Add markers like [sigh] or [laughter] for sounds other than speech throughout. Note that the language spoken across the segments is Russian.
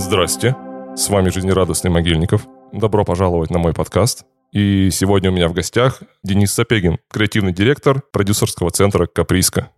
Здрасте, с вами Жизнерадостный Могильников. Добро пожаловать на мой подкаст. И сегодня у меня в гостях Денис Сапегин, креативный директор продюсерского центра «Каприска».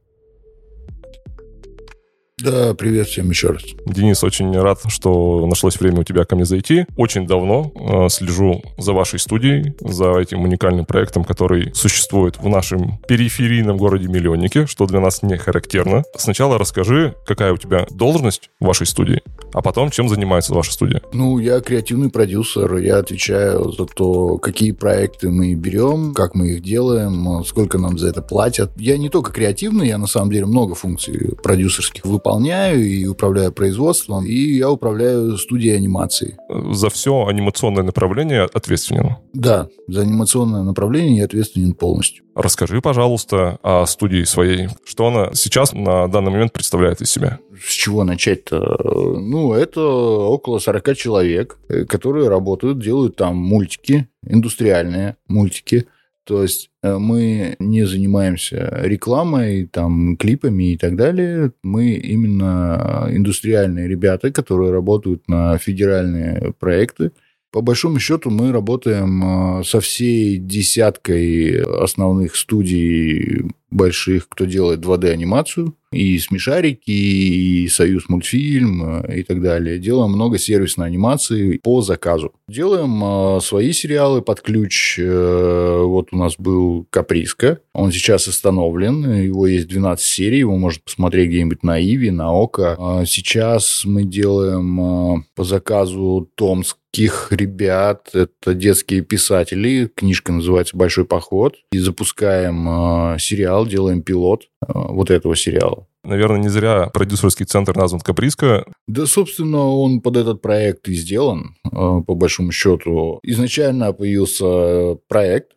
Да, привет всем еще раз. Денис, очень рад, что нашлось время у тебя ко мне зайти. Очень давно э, слежу за вашей студией, за этим уникальным проектом, который существует в нашем периферийном городе-миллионнике, что для нас не характерно. Сначала расскажи, какая у тебя должность в вашей студии, а потом чем занимается ваша студия. Ну, я креативный продюсер, я отвечаю за то, какие проекты мы берем, как мы их делаем, сколько нам за это платят. Я не только креативный, я на самом деле много функций продюсерских выполняю выполняю и управляю производством, и я управляю студией анимации. За все анимационное направление ответственен? Да, за анимационное направление я ответственен полностью. Расскажи, пожалуйста, о студии своей. Что она сейчас на данный момент представляет из себя? С чего начать-то? Ну, это около 40 человек, э, которые работают, делают там мультики, индустриальные мультики – то есть э, мы не занимаемся рекламой, там, клипами и так далее. Мы именно индустриальные ребята, которые работают на федеральные проекты. По большому счету мы работаем э, со всей десяткой основных студий больших, кто делает 2D-анимацию и смешарики, и Союз мультфильм, э, и так далее. Делаем много сервисной анимации по заказу. Делаем э, свои сериалы под ключ. Э, вот у нас был Каприска. Он сейчас установлен. Его есть 12 серий. Его можно посмотреть где-нибудь на Иви, на Ока. А сейчас мы делаем э, по заказу Томск ребят, это детские писатели, книжка называется «Большой поход», и запускаем э, сериал, делаем пилот э, вот этого сериала. Наверное, не зря продюсерский центр назван Каприска. Да, собственно, он под этот проект и сделан, э, по большому счету. Изначально появился проект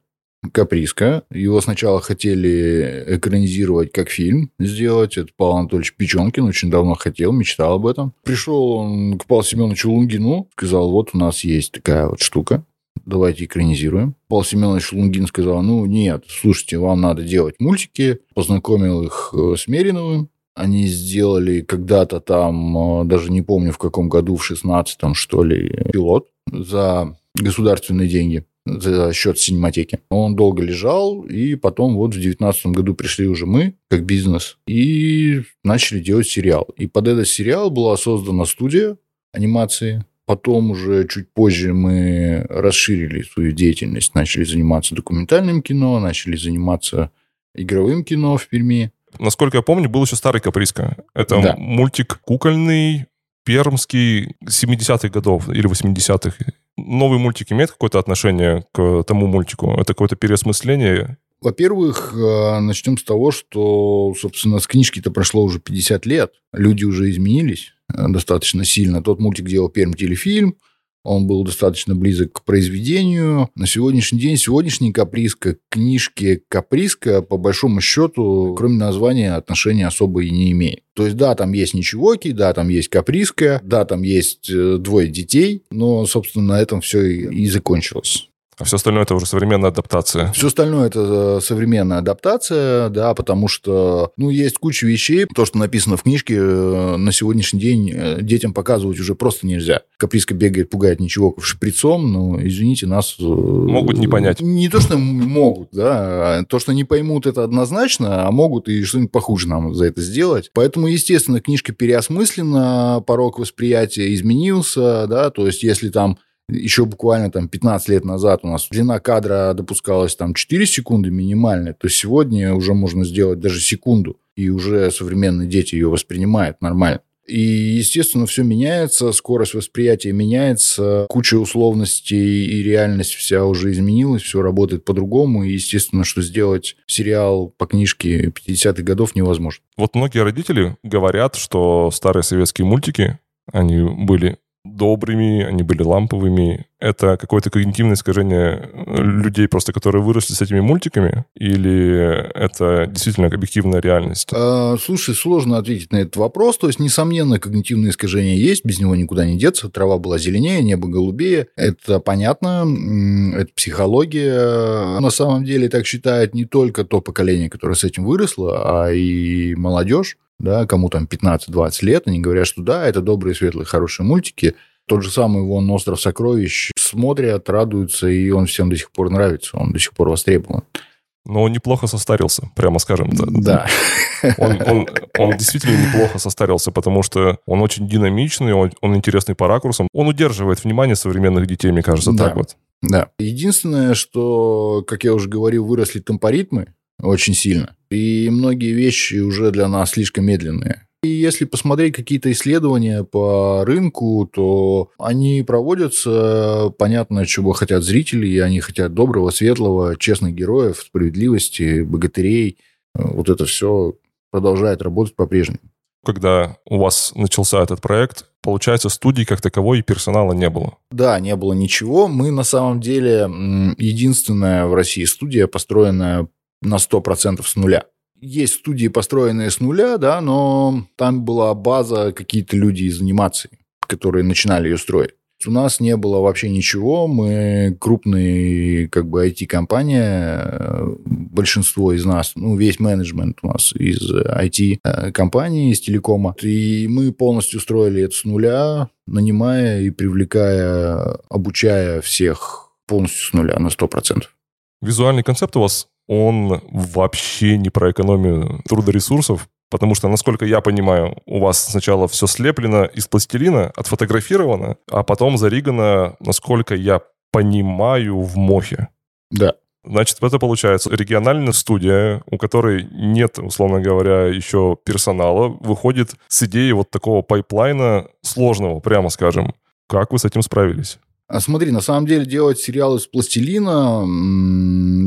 Каприска. Его сначала хотели экранизировать как фильм сделать. Это Павел Анатольевич Печенкин очень давно хотел, мечтал об этом. Пришел он к Павлу Семеновичу Лунгину, сказал, вот у нас есть такая вот штука, давайте экранизируем. Павел Семенович Лунгин сказал, ну нет, слушайте, вам надо делать мультики. Познакомил их э, с Мериновым, они сделали когда-то там, э, даже не помню в каком году, в 16-м, что ли, пилот за государственные деньги за счет синематеки. Он долго лежал, и потом вот в 2019 году пришли уже мы, как бизнес, и начали делать сериал. И под этот сериал была создана студия анимации. Потом уже чуть позже мы расширили свою деятельность, начали заниматься документальным кино, начали заниматься игровым кино в Перми насколько я помню, был еще старый Каприска. Это да. мультик кукольный, пермский, 70-х годов или 80-х. Новый мультик имеет какое-то отношение к тому мультику? Это какое-то переосмысление? Во-первых, э, начнем с того, что, собственно, с книжки-то прошло уже 50 лет. Люди уже изменились э, достаточно сильно. Тот мультик делал Перм телефильм, он был достаточно близок к произведению. На сегодняшний день сегодняшний каприска, книжки каприска, по большому счету, кроме названия, отношения особо и не имеет. То есть, да, там есть ничегоки, да, там есть каприска, да, там есть э, двое детей, но, собственно, на этом все и закончилось. А все остальное это уже современная адаптация. Все остальное это э, современная адаптация, да, потому что, ну, есть куча вещей. То, что написано в книжке, э, на сегодняшний день э, детям показывать уже просто нельзя. Каприска бегает, пугает ничего шприцом, но, извините, нас... Могут не понять. Не то, что могут, да, а то, что не поймут, это однозначно, а могут и что-нибудь похуже нам за это сделать. Поэтому, естественно, книжка переосмыслена, порог восприятия изменился, да, то есть если там еще буквально там 15 лет назад у нас длина кадра допускалась там 4 секунды минимальная, то сегодня уже можно сделать даже секунду, и уже современные дети ее воспринимают нормально. И, естественно, все меняется, скорость восприятия меняется, куча условностей и реальность вся уже изменилась, все работает по-другому, и, естественно, что сделать сериал по книжке 50-х годов невозможно. Вот многие родители говорят, что старые советские мультики, они были добрыми, они были ламповыми. Это какое-то когнитивное искажение людей, просто которые выросли с этими мультиками? Или это действительно объективная реальность? А, слушай, сложно ответить на этот вопрос. То есть, несомненно, когнитивное искажение есть, без него никуда не деться. Трава была зеленее, небо голубее. Это понятно, это психология. На самом деле так считает не только то поколение, которое с этим выросло, а и молодежь. Да, кому там 15-20 лет, они говорят, что да, это добрые, светлые, хорошие мультики. Тот же самый вон «Остров сокровищ» смотрят, радуются, и он всем до сих пор нравится, он до сих пор востребован. Но он неплохо состарился, прямо скажем. Да. Он, он, он действительно неплохо состарился, потому что он очень динамичный, он, он интересный по ракурсам. Он удерживает внимание современных детей, мне кажется, да. так вот. Да. Единственное, что, как я уже говорил, выросли темпоритмы очень сильно. И многие вещи уже для нас слишком медленные. И если посмотреть какие-то исследования по рынку, то они проводятся, понятно, чего хотят зрители, и они хотят доброго, светлого, честных героев, справедливости, богатырей. Вот это все продолжает работать по-прежнему. Когда у вас начался этот проект, получается, студии как таковой и персонала не было? Да, не было ничего. Мы на самом деле единственная в России студия, построенная на 100% с нуля есть студии, построенные с нуля, да, но там была база, какие-то люди из анимации, которые начинали ее строить. У нас не было вообще ничего, мы крупные как бы IT-компания, большинство из нас, ну, весь менеджмент у нас из IT-компании, из телекома, и мы полностью строили это с нуля, нанимая и привлекая, обучая всех полностью с нуля на 100%. Визуальный концепт у вас он вообще не про экономию трудоресурсов, потому что, насколько я понимаю, у вас сначала все слеплено из пластилина, отфотографировано, а потом заригано, насколько я понимаю, в Moho. Да. Значит, это получается региональная студия, у которой нет, условно говоря, еще персонала, выходит с идеей вот такого пайплайна сложного, прямо скажем. Как вы с этим справились? А смотри, на самом деле делать сериал из пластилина,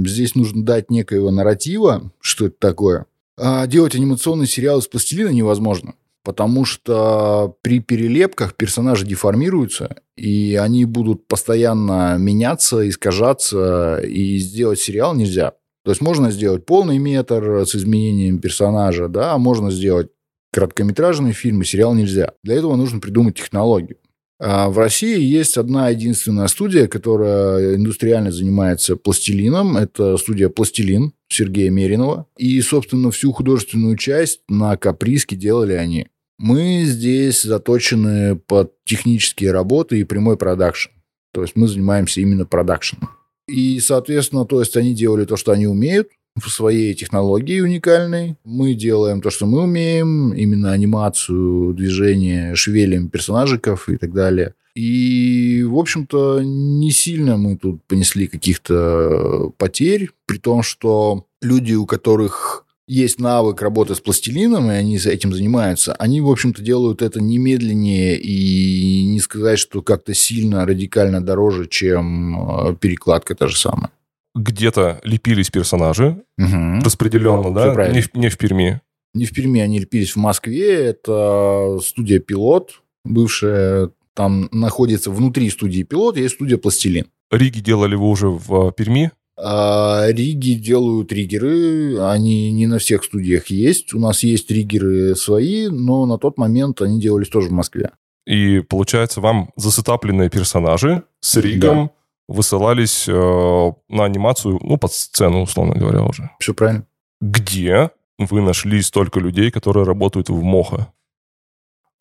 здесь нужно дать некоего нарратива, что это такое. А делать анимационный сериал из пластилина невозможно, потому что при перелепках персонажи деформируются, и они будут постоянно меняться, искажаться, и сделать сериал нельзя. То есть можно сделать полный метр с изменением персонажа, да, а можно сделать короткометражный фильм, и сериал нельзя. Для этого нужно придумать технологию. А в России есть одна единственная студия, которая индустриально занимается пластилином. Это студия «Пластилин» Сергея Меринова. И, собственно, всю художественную часть на каприске делали они. Мы здесь заточены под технические работы и прямой продакшн. То есть мы занимаемся именно продакшеном. И, соответственно, то есть они делали то, что они умеют, в своей технологии уникальной. Мы делаем то, что мы умеем, именно анимацию, движение, шевелим персонажиков и так далее. И, в общем-то, не сильно мы тут понесли каких-то потерь, при том, что люди, у которых есть навык работы с пластилином, и они этим занимаются, они, в общем-то, делают это немедленнее и не сказать, что как-то сильно, радикально дороже, чем э, перекладка та же самая где-то лепились персонажи, угу. распределенно, да? Не, не в Перми. Не в Перми, они лепились в Москве. Это студия «Пилот», бывшая там находится внутри студии «Пилот», есть студия «Пластилин». Риги делали вы уже в Перми? А, риги делают риггеры, они не на всех студиях есть. У нас есть риггеры свои, но на тот момент они делались тоже в Москве. И получается, вам засетапленные персонажи с ригом, да высылались э, на анимацию, ну, под сцену, условно говоря, уже. Все правильно. Где вы нашли столько людей, которые работают в Moho?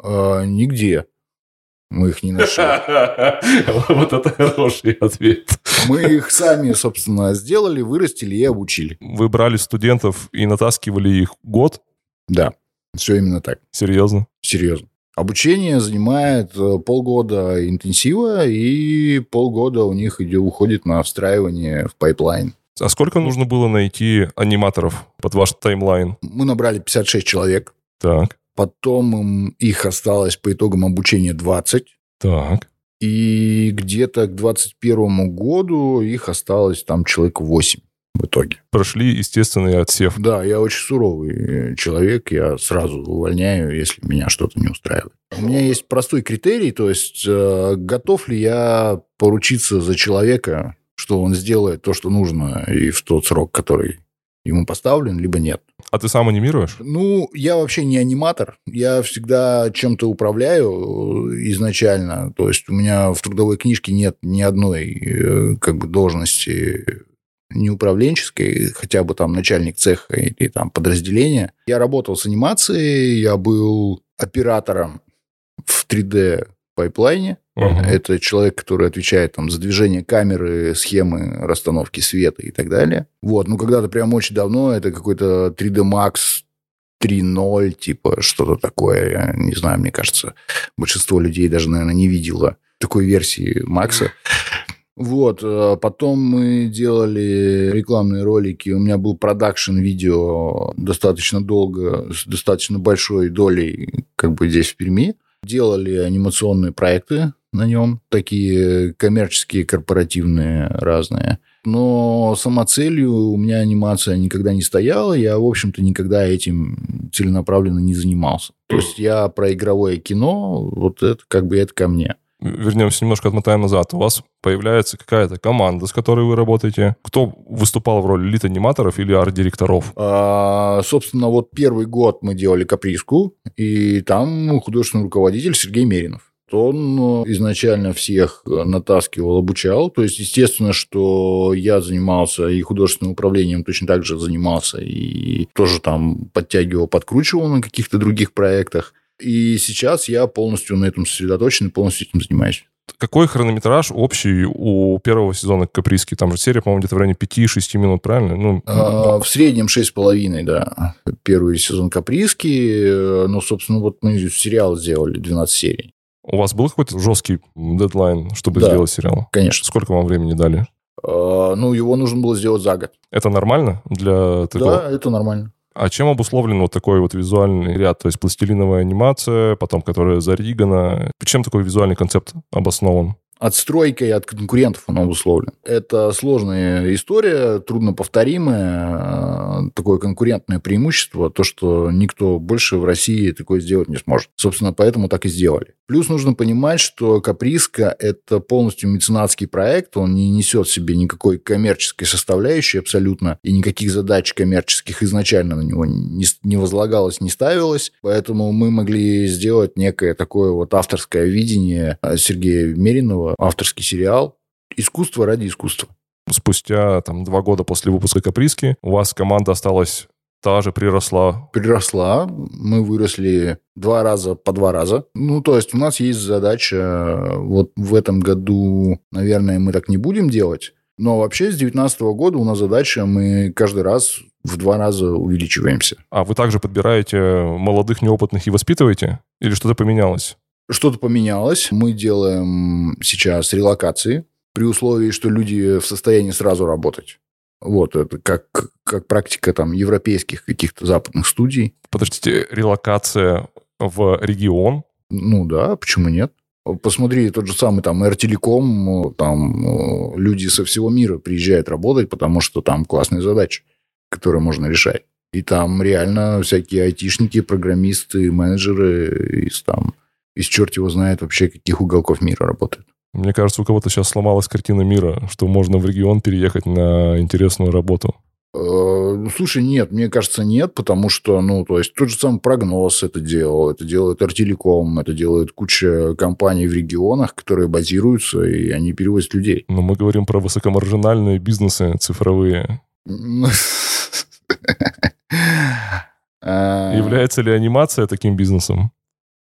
А, нигде. Мы их не нашли. [laughs] Вот это хороший ответ. Мы их сами, собственно, сделали, вырастили и обучили. Вы брали студентов и натаскивали их год? Да, все именно так. Серьезно? Серьезно. Обучение занимает э, полгода интенсива, и полгода у них уходит на встраивание в пайплайн. А сколько нужно было найти аниматоров под ваш таймлайн? Мы набрали 56 человек. Так. Потом их осталось по итогам обучения 20. Так. И где-то к 2021 году их осталось там человек 8 в итоге. Прошли естественный отсев. Да, я очень суровый человек, я сразу увольняю, если меня что-то не устраивает. У меня есть простой критерий, то есть э, готов ли я поручиться за человека, что он сделает то, что нужно, и в тот срок, который ему поставлен, либо нет. А ты сам анимируешь? Ну, я вообще не аниматор. Я всегда чем-то управляю э, изначально. То есть у меня в трудовой книжке нет ни одной э, как бы должности не управленческой, хотя бы там начальник цеха или там подразделения. Я работал с анимацией, я был оператором в 3D пайплайне. Uh-huh. Это человек, который отвечает там за движение камеры, схемы расстановки света и так далее. Вот, ну когда-то прям очень давно это какой-то 3D Max 3.0, типа что-то такое. Я не знаю, мне кажется, большинство людей даже, наверное, не видело такой версии Макса. Вот, э, потом мы делали рекламные ролики. У меня был продакшн видео достаточно долго, с достаточно большой долей, как бы здесь в Перми. Делали анимационные проекты на нем, такие коммерческие, корпоративные разные. Но самоцелью у меня анимация никогда не стояла. Я, в общем-то, никогда этим целенаправленно не занимался. То есть я про игровое кино, вот это как бы это ко мне вернемся немножко, отмотаем назад. У вас появляется какая-то команда, с которой вы работаете. Кто выступал в роли лид-аниматоров или арт-директоров? А, собственно, вот первый год мы делали «Каприску», и там художественный руководитель Сергей Меринов. Он изначально всех натаскивал, обучал. То есть, естественно, что я занимался и художественным управлением точно так же занимался, и тоже там подтягивал, подкручивал на каких-то других проектах. И сейчас я полностью на этом сосредоточен и полностью этим занимаюсь. Какой хронометраж общий у первого сезона Каприски? Там же серия, по-моему, где-то в районе 5-6 минут, правильно? Ну, а, в среднем 6,5, да. Первый сезон Каприски. Ну, собственно, вот мы сериал сделали 12 серий. У вас был какой-то жесткий дедлайн, чтобы да, сделать сериал? конечно. Сколько вам времени дали? А, ну, его нужно было сделать за год. Это нормально для такого? Да, это нормально. А чем обусловлен вот такой вот визуальный ряд? То есть пластилиновая анимация, потом которая заригана. Чем такой визуальный концепт обоснован? Отстройкой от конкурентов он обусловлен. Это сложная история, трудноповторимая, э, такое конкурентное преимущество, то, что никто больше в России такое сделать не сможет. Собственно, поэтому так и сделали. Плюс нужно понимать, что Каприска – это полностью меценатский проект, он не несет в себе никакой коммерческой составляющей абсолютно, и никаких задач коммерческих изначально на него не, не возлагалось, не ставилось, поэтому мы могли сделать некое такое вот авторское видение Сергея Меринова, авторский сериал «Искусство ради искусства». Спустя там, два года после выпуска «Каприски» у вас команда осталась та же, приросла? Приросла. Мы выросли два раза по два раза. Ну, то есть у нас есть задача, вот в этом году, наверное, мы так не будем делать, но вообще с 2019 года у нас задача, мы каждый раз в два раза увеличиваемся. А вы также подбираете молодых, неопытных и воспитываете? Или что-то поменялось? Что-то поменялось. Мы делаем сейчас релокации при условии, что люди в состоянии сразу работать. Вот, это как, как практика там европейских каких-то западных студий. Подождите, релокация в регион? Ну да, почему нет? Посмотри, тот же самый там Эртелеком, там люди со всего мира приезжают работать, потому что там классные задачи, которые можно решать. И там реально всякие айтишники, программисты, менеджеры из там из черт его знает вообще, каких уголков мира работают. Мне кажется, у кого-то сейчас сломалась картина мира, что можно в регион переехать на интересную работу. Э, ну, слушай, нет, мне кажется, нет, потому что, ну, то есть тот же самый прогноз это делал, это делает Артелеком, это делает куча компаний в регионах, которые базируются, и они перевозят людей. Но мы говорим про высокомаржинальные бизнесы цифровые. [laughs] Является ли анимация таким бизнесом?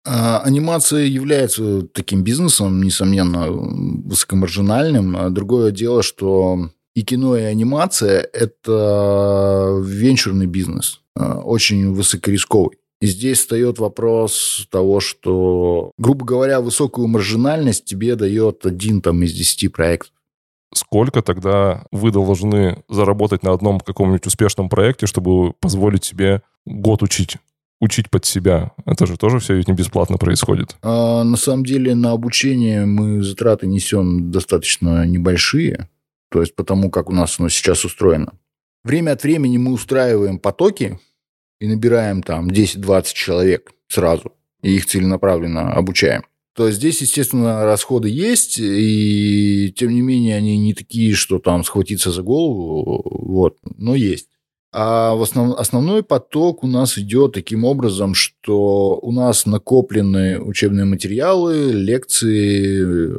А, анимация является таким бизнесом, несомненно, высокомаржинальным. А другое дело, что и кино, и анимация – это венчурный бизнес, а, очень высокорисковый. И здесь встает вопрос того, что, грубо говоря, высокую маржинальность тебе дает один там, из десяти проектов. Сколько тогда вы должны заработать на одном каком-нибудь успешном проекте, чтобы позволить себе год учить учить под себя. Это же тоже все ведь не бесплатно происходит. А, на самом деле на обучение мы затраты несем достаточно небольшие, то есть потому как у нас оно сейчас устроено. Время от времени мы устраиваем потоки и набираем там 10-20 человек сразу, и их целенаправленно обучаем. То есть здесь, естественно, расходы есть, и тем не менее они не такие, что там схватиться за голову, вот, но есть. А в основ... основной поток у нас идет таким образом, что у нас накоплены учебные материалы, лекции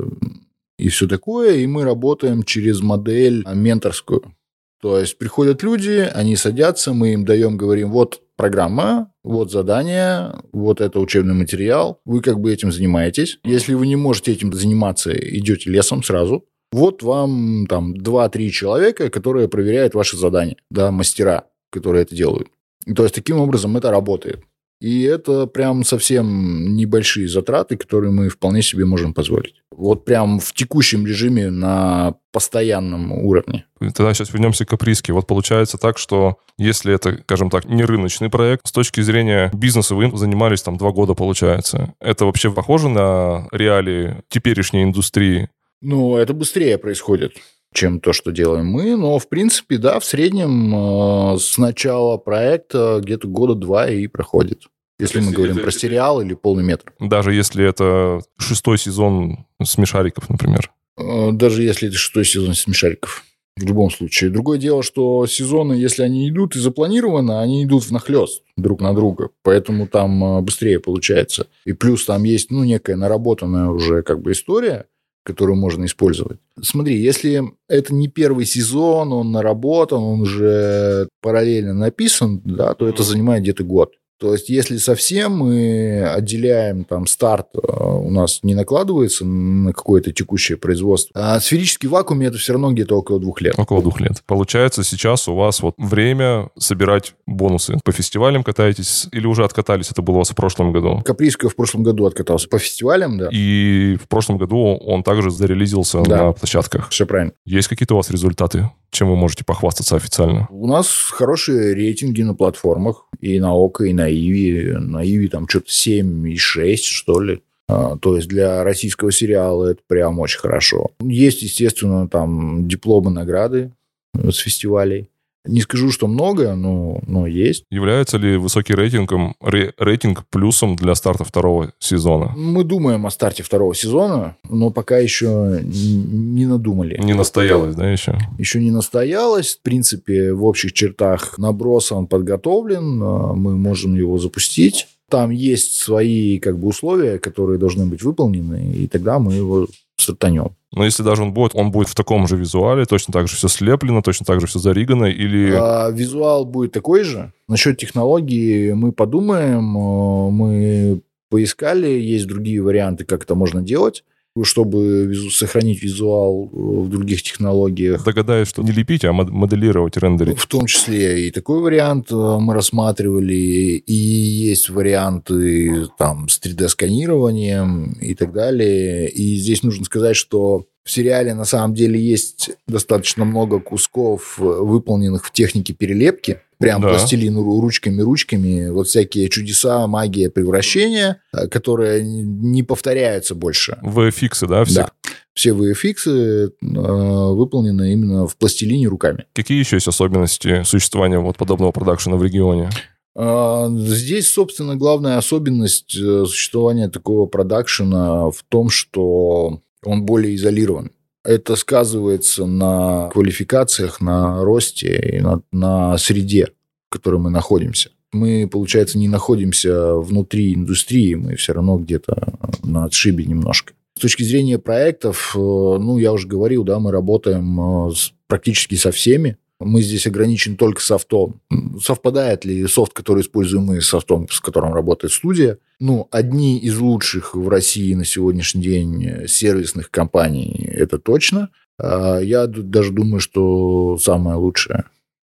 и все такое, и мы работаем через модель менторскую. То есть приходят люди, они садятся, мы им даем, говорим, вот программа, вот задание, вот это учебный материал, вы как бы этим занимаетесь. Если вы не можете этим заниматься, идете лесом сразу. Вот вам там 2-3 человека, которые проверяют ваши задания, да, мастера, которые это делают. То есть таким образом это работает. И это прям совсем небольшие затраты, которые мы вполне себе можем позволить. Вот прям в текущем режиме на постоянном уровне. Тогда сейчас вернемся к Каприске. Вот получается так, что если это, скажем так, не рыночный проект, с точки зрения бизнеса вы занимались там два года, получается. Это вообще похоже на реалии теперешней индустрии? Ну, это быстрее происходит чем то, что делаем мы. Но, в принципе, да, в среднем э, с начала проекта где-то года два и проходит. Если, если мы говорим это, про сериал или полный метр. Даже если это шестой сезон смешариков, например. Э, даже если это шестой сезон смешариков. В любом случае. Другое дело, что сезоны, если они идут и запланированы, они идут внахлёст друг на друга. Поэтому там э, быстрее получается. И плюс там есть, ну, некая наработанная уже как бы история, которую можно использовать. Смотри, если это не первый сезон, он наработан, он уже параллельно написан, да, то это занимает где-то год. То есть, если совсем мы отделяем там старт, э, у нас не накладывается на какое-то текущее производство, а сферический вакуум это все равно где-то около двух лет. Около двух лет. Получается, сейчас у вас вот время собирать бонусы. По фестивалям катаетесь или уже откатались? Это было у вас в прошлом году? Каприска в прошлом году откатался. По фестивалям, да. И в прошлом году он также зарелизился да. на площадках. Все правильно. Есть какие-то у вас результаты? Чем вы можете похвастаться официально? У нас хорошие рейтинги на платформах. И на ОКО, и на Иви. На Иви там что-то 7,6, что ли. А, то есть для российского сериала это прям очень хорошо. Есть, естественно, там дипломы, награды с фестивалей. Не скажу, что много, но, но есть. Является ли высокий рейтингом, ре, рейтинг плюсом для старта второго сезона? Мы думаем о старте второго сезона, но пока еще не надумали. Не настоялось, да, еще? Еще не настоялось. В принципе, в общих чертах наброс он подготовлен, а, мы можем его запустить. Там есть свои как бы условия, которые должны быть выполнены, и тогда мы его стартанем. Но если даже он будет, он будет в таком же визуале, точно так же все слеплено, точно так же все заригано, или... А, визуал будет такой же. Насчет технологии мы подумаем, э, мы поискали, есть другие варианты, как это можно делать чтобы сохранить визуал э, в других технологиях. Догадаюсь, что не лепить, а моделировать, рендерить. В том числе и такой вариант э, мы рассматривали, и есть варианты там с 3D-сканированием и так далее. И здесь нужно сказать, что в сериале на самом деле есть достаточно много кусков, э, выполненных в технике перелепки прям да. пластилин ручками-ручками, вот всякие чудеса, магия превращения, э, которые не повторяются больше. VFX, да, все? Да. Все VFX э, выполнены именно в пластилине руками. Какие еще есть особенности существования вот подобного продакшена в регионе? А, здесь, собственно, главная особенность э, существования такого продакшена в том, что он более изолирован это сказывается на квалификациях, на росте и на, на среде, в которой мы находимся. Мы, получается, не находимся внутри индустрии, мы все равно где-то на отшибе немножко. С точки зрения проектов, э, ну, я уже говорил, да, мы работаем э, с, практически со всеми. Мы здесь ограничены только софтом. Совпадает ли софт, который используем мы, с софтом, с которым работает студия? Ну, одни из лучших в России на сегодняшний день сервисных компаний, это точно. А я даже думаю, что самое лучшее.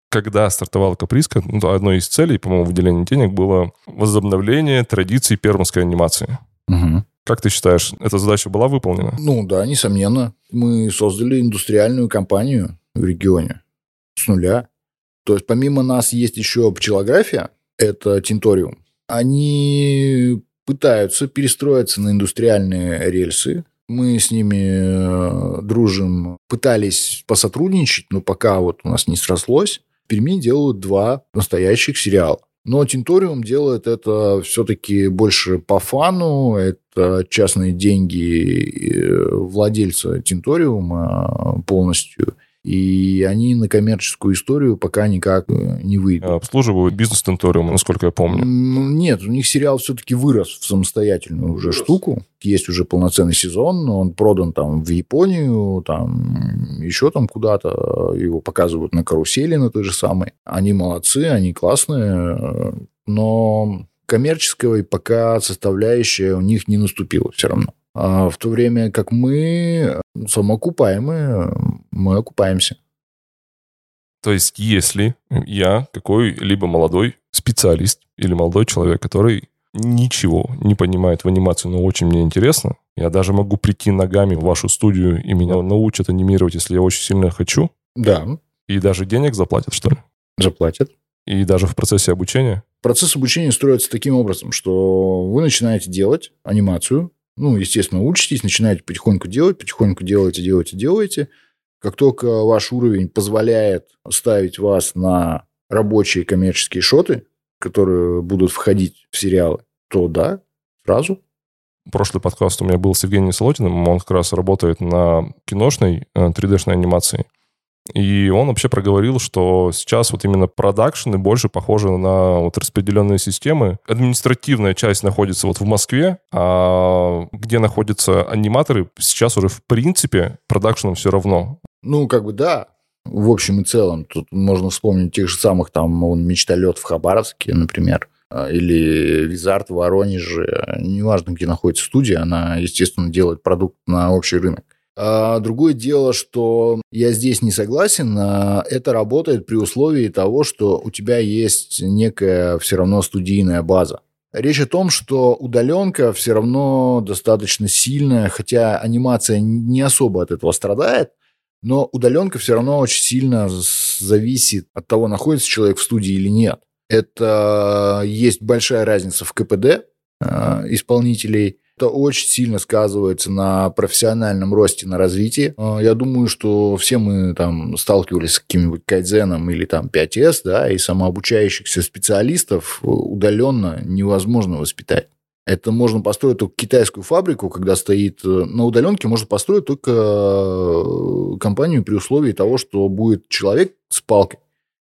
Когда стартовала Каприска, ну, одной из целей, по-моему, выделения денег было возобновление традиций пермской анимации. Угу. Как ты считаешь, эта задача была выполнена? Ну да, несомненно. Мы создали индустриальную компанию в регионе с нуля. То есть помимо нас есть еще пчелография, это тинториум. Они пытаются перестроиться на индустриальные рельсы. Мы с ними э, дружим, пытались посотрудничать, но пока вот у нас не срослось. В Перми делают два настоящих сериала. Но Тинториум делает это все-таки больше по фану. Это частные деньги э, владельца Тинториума полностью. И они на коммерческую историю пока никак э, не выйдут. Обслуживают бизнес-тенториум, насколько я помню. Нет, у них сериал все-таки вырос в самостоятельную уже штуку. Есть уже полноценный сезон, он продан там в Японию, там еще там куда-то, его показывают на карусели на той же самой. Они молодцы, они классные, но коммерческого пока составляющая у них не наступила все равно. А в то время как мы самоокупаемые, мы окупаемся. То есть, если я какой-либо молодой специалист или молодой человек, который ничего не понимает в анимации, но очень мне интересно, я даже могу прийти ногами в вашу студию и меня научат анимировать, если я очень сильно хочу. Да. И даже денег заплатят, что ли? Заплатят. И даже в процессе обучения? Процесс обучения строится таким образом, что вы начинаете делать анимацию, ну, естественно, учитесь, начинаете потихоньку делать, потихоньку делаете, делаете, делаете. Как только ваш уровень позволяет ставить вас на рабочие коммерческие шоты, которые будут входить в сериалы, то да, сразу. Прошлый подкаст у меня был с Евгением Солотиным, он как раз работает на киношной 3D-шной э, анимации. И он вообще проговорил, что сейчас вот именно продакшены больше похожи на вот распределенные системы. Административная часть находится вот в Москве, а где находятся аниматоры, сейчас уже в принципе продакшеном все равно. Ну, как бы да, в общем и целом. Тут можно вспомнить тех же самых там он «Мечталет» в Хабаровске, например а, или Визарт в Воронеже, неважно, где находится студия, она, естественно, делает продукт на общий рынок. А другое дело, что я здесь не согласен. А это работает при условии того, что у тебя есть некая все равно студийная база. Речь о том, что удаленка все равно достаточно сильная, хотя анимация не особо от этого страдает, но удаленка все равно очень сильно зависит от того, находится человек в студии или нет. Это есть большая разница в КПД э, исполнителей это очень сильно сказывается на профессиональном росте, на развитии. А, я думаю, что все мы там сталкивались с каким-нибудь кайдзеном или там 5С, да, и самообучающихся специалистов удаленно невозможно воспитать. Это можно построить только китайскую фабрику, когда стоит э, на удаленке, можно построить только э, компанию при условии того, что будет человек с палкой,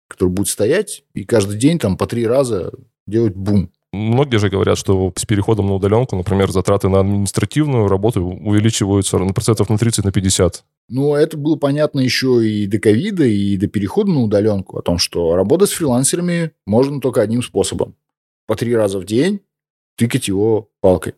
который будет стоять и каждый день там по три раза делать бум. Многие же говорят, что с переходом на удаленку, например, затраты на административную работу увеличиваются на процентов на 30, на 50. Ну, это было понятно еще и до ковида, и до перехода на удаленку, о том, что работать с фрилансерами можно только одним способом. По три раза в день тыкать его палкой.